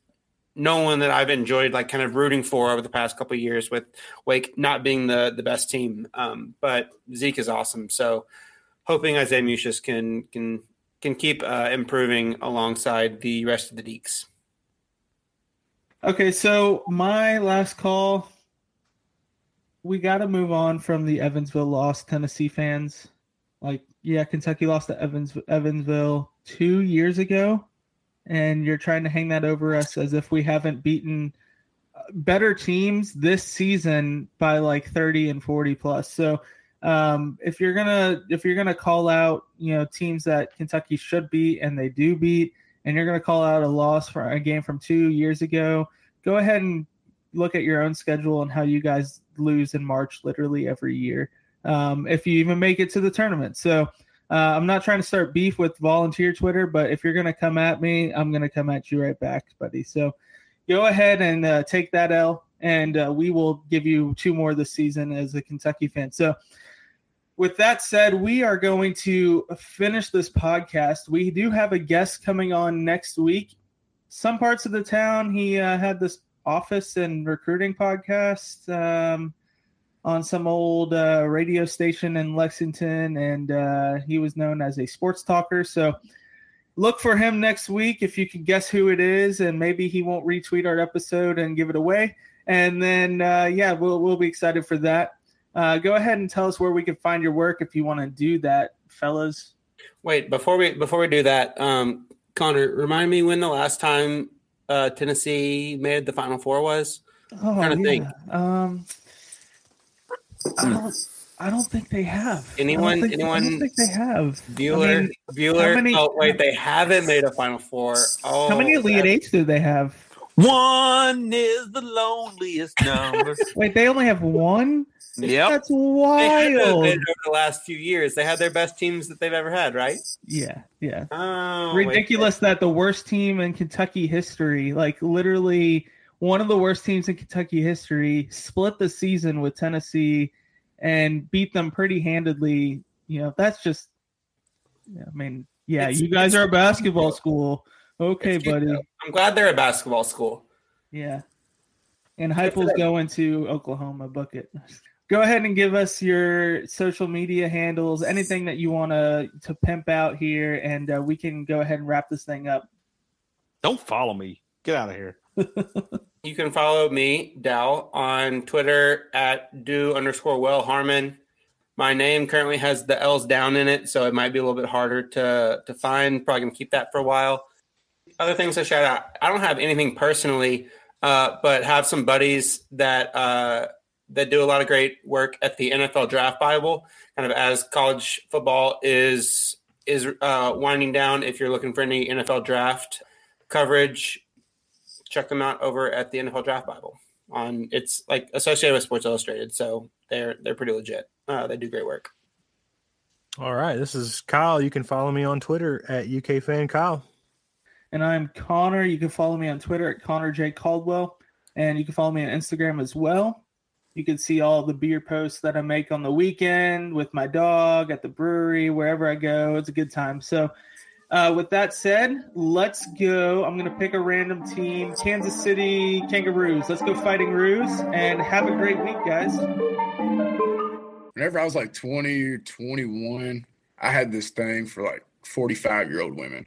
Speaker 4: no one that I've enjoyed like kind of rooting for over the past couple years with Wake not being the the best team. Um, but Zeke is awesome. So hoping Isaiah Mucius can can can keep uh, improving alongside the rest of the Deacs.
Speaker 1: Okay, so my last call. We got to move on from the Evansville loss, Tennessee fans. Like, yeah, Kentucky lost to Evans Evansville two years ago, and you're trying to hang that over us as if we haven't beaten uh, better teams this season by like 30 and 40 plus. So, um, if you're gonna if you're gonna call out, you know, teams that Kentucky should beat and they do beat, and you're to call out a loss for a game from two years ago, go ahead and look at your own schedule and how you guys lose in March literally every year. Um, if you even make it to the tournament. So uh, I'm not trying to start beef with volunteer Twitter, but if you're going to come at me, I'm going to come at you right back, buddy. So go ahead and uh, take that L, and uh, we will give you two more this season as a Kentucky fan. So with that said, we are going to finish this podcast. We do have a guest coming on next week. Some parts of the town, he uh, had this office and recruiting podcast um, on some old uh, radio station in Lexington, and uh, he was known as a sports talker. So look for him next week if you can guess who it is, and maybe he won't retweet our episode and give it away. And then, uh, yeah, we'll we'll be excited for that. Uh, go ahead and tell us where we can find your work if you want to do that, fellas.
Speaker 4: Wait, before we before we do that, um, Connor, remind me when the last time uh, Tennessee made the Final Four was.
Speaker 1: Oh, trying to yeah. think. Um, I don't. I don't think they have.
Speaker 4: Anyone?
Speaker 1: I think,
Speaker 4: anyone?
Speaker 1: I don't think they have.
Speaker 4: Bueller. I mean, Bueller. Many, oh wait, they haven't made a Final Four. Oh,
Speaker 1: how many Elite Eights do they have?
Speaker 5: One is the loneliest number.
Speaker 1: wait, they only have one.
Speaker 5: Yep.
Speaker 1: That's wild.
Speaker 4: over the last few years, they had their best teams that they've ever had, right?
Speaker 1: Yeah, yeah.
Speaker 4: Oh,
Speaker 1: Ridiculous wait. that the worst team in Kentucky history, like literally one of the worst teams in Kentucky history, split the season with Tennessee and beat them pretty handedly. You know, that's just. Yeah, I mean, yeah, it's, you guys are a basketball school. Okay, buddy.
Speaker 4: I'm glad they're a basketball school.
Speaker 1: Yeah. And Heupel's going to Oklahoma bucket go ahead and give us your social media handles, anything that you want to to pimp out here, and uh, we can go ahead and wrap this thing up.
Speaker 5: Don't follow me. Get out of here.
Speaker 4: you can follow me, Dow, on Twitter at do underscore well Harmon. My name currently has the L's down in it, so it might be a little bit harder to to find. Probably gonna keep that for a while. Other things to shout out. I don't have anything personally, uh, but have some buddies that uh, that do a lot of great work at the NFL Draft Bible, kind of as college football is is uh, winding down. If you're looking for any NFL draft coverage, check them out over at the NFL Draft Bible. On it's like associated with Sports Illustrated, so they're they're pretty legit. Uh, they do great work.
Speaker 3: All right, this is Kyle. You can follow me on Twitter at UK Fan Kyle.
Speaker 1: And I'm Connor. You can follow me on Twitter at Connor J Caldwell, and you can follow me on Instagram as well. You can see all the beer posts that I make on the weekend with my dog at the brewery, wherever I go. It's a good time. So, uh, with that said, let's go. I'm going to pick a random team Kansas City Kangaroos. Let's go fighting Roos and have a great week, guys.
Speaker 2: Whenever I was like 20 or 21, I had this thing for like 45 year old women.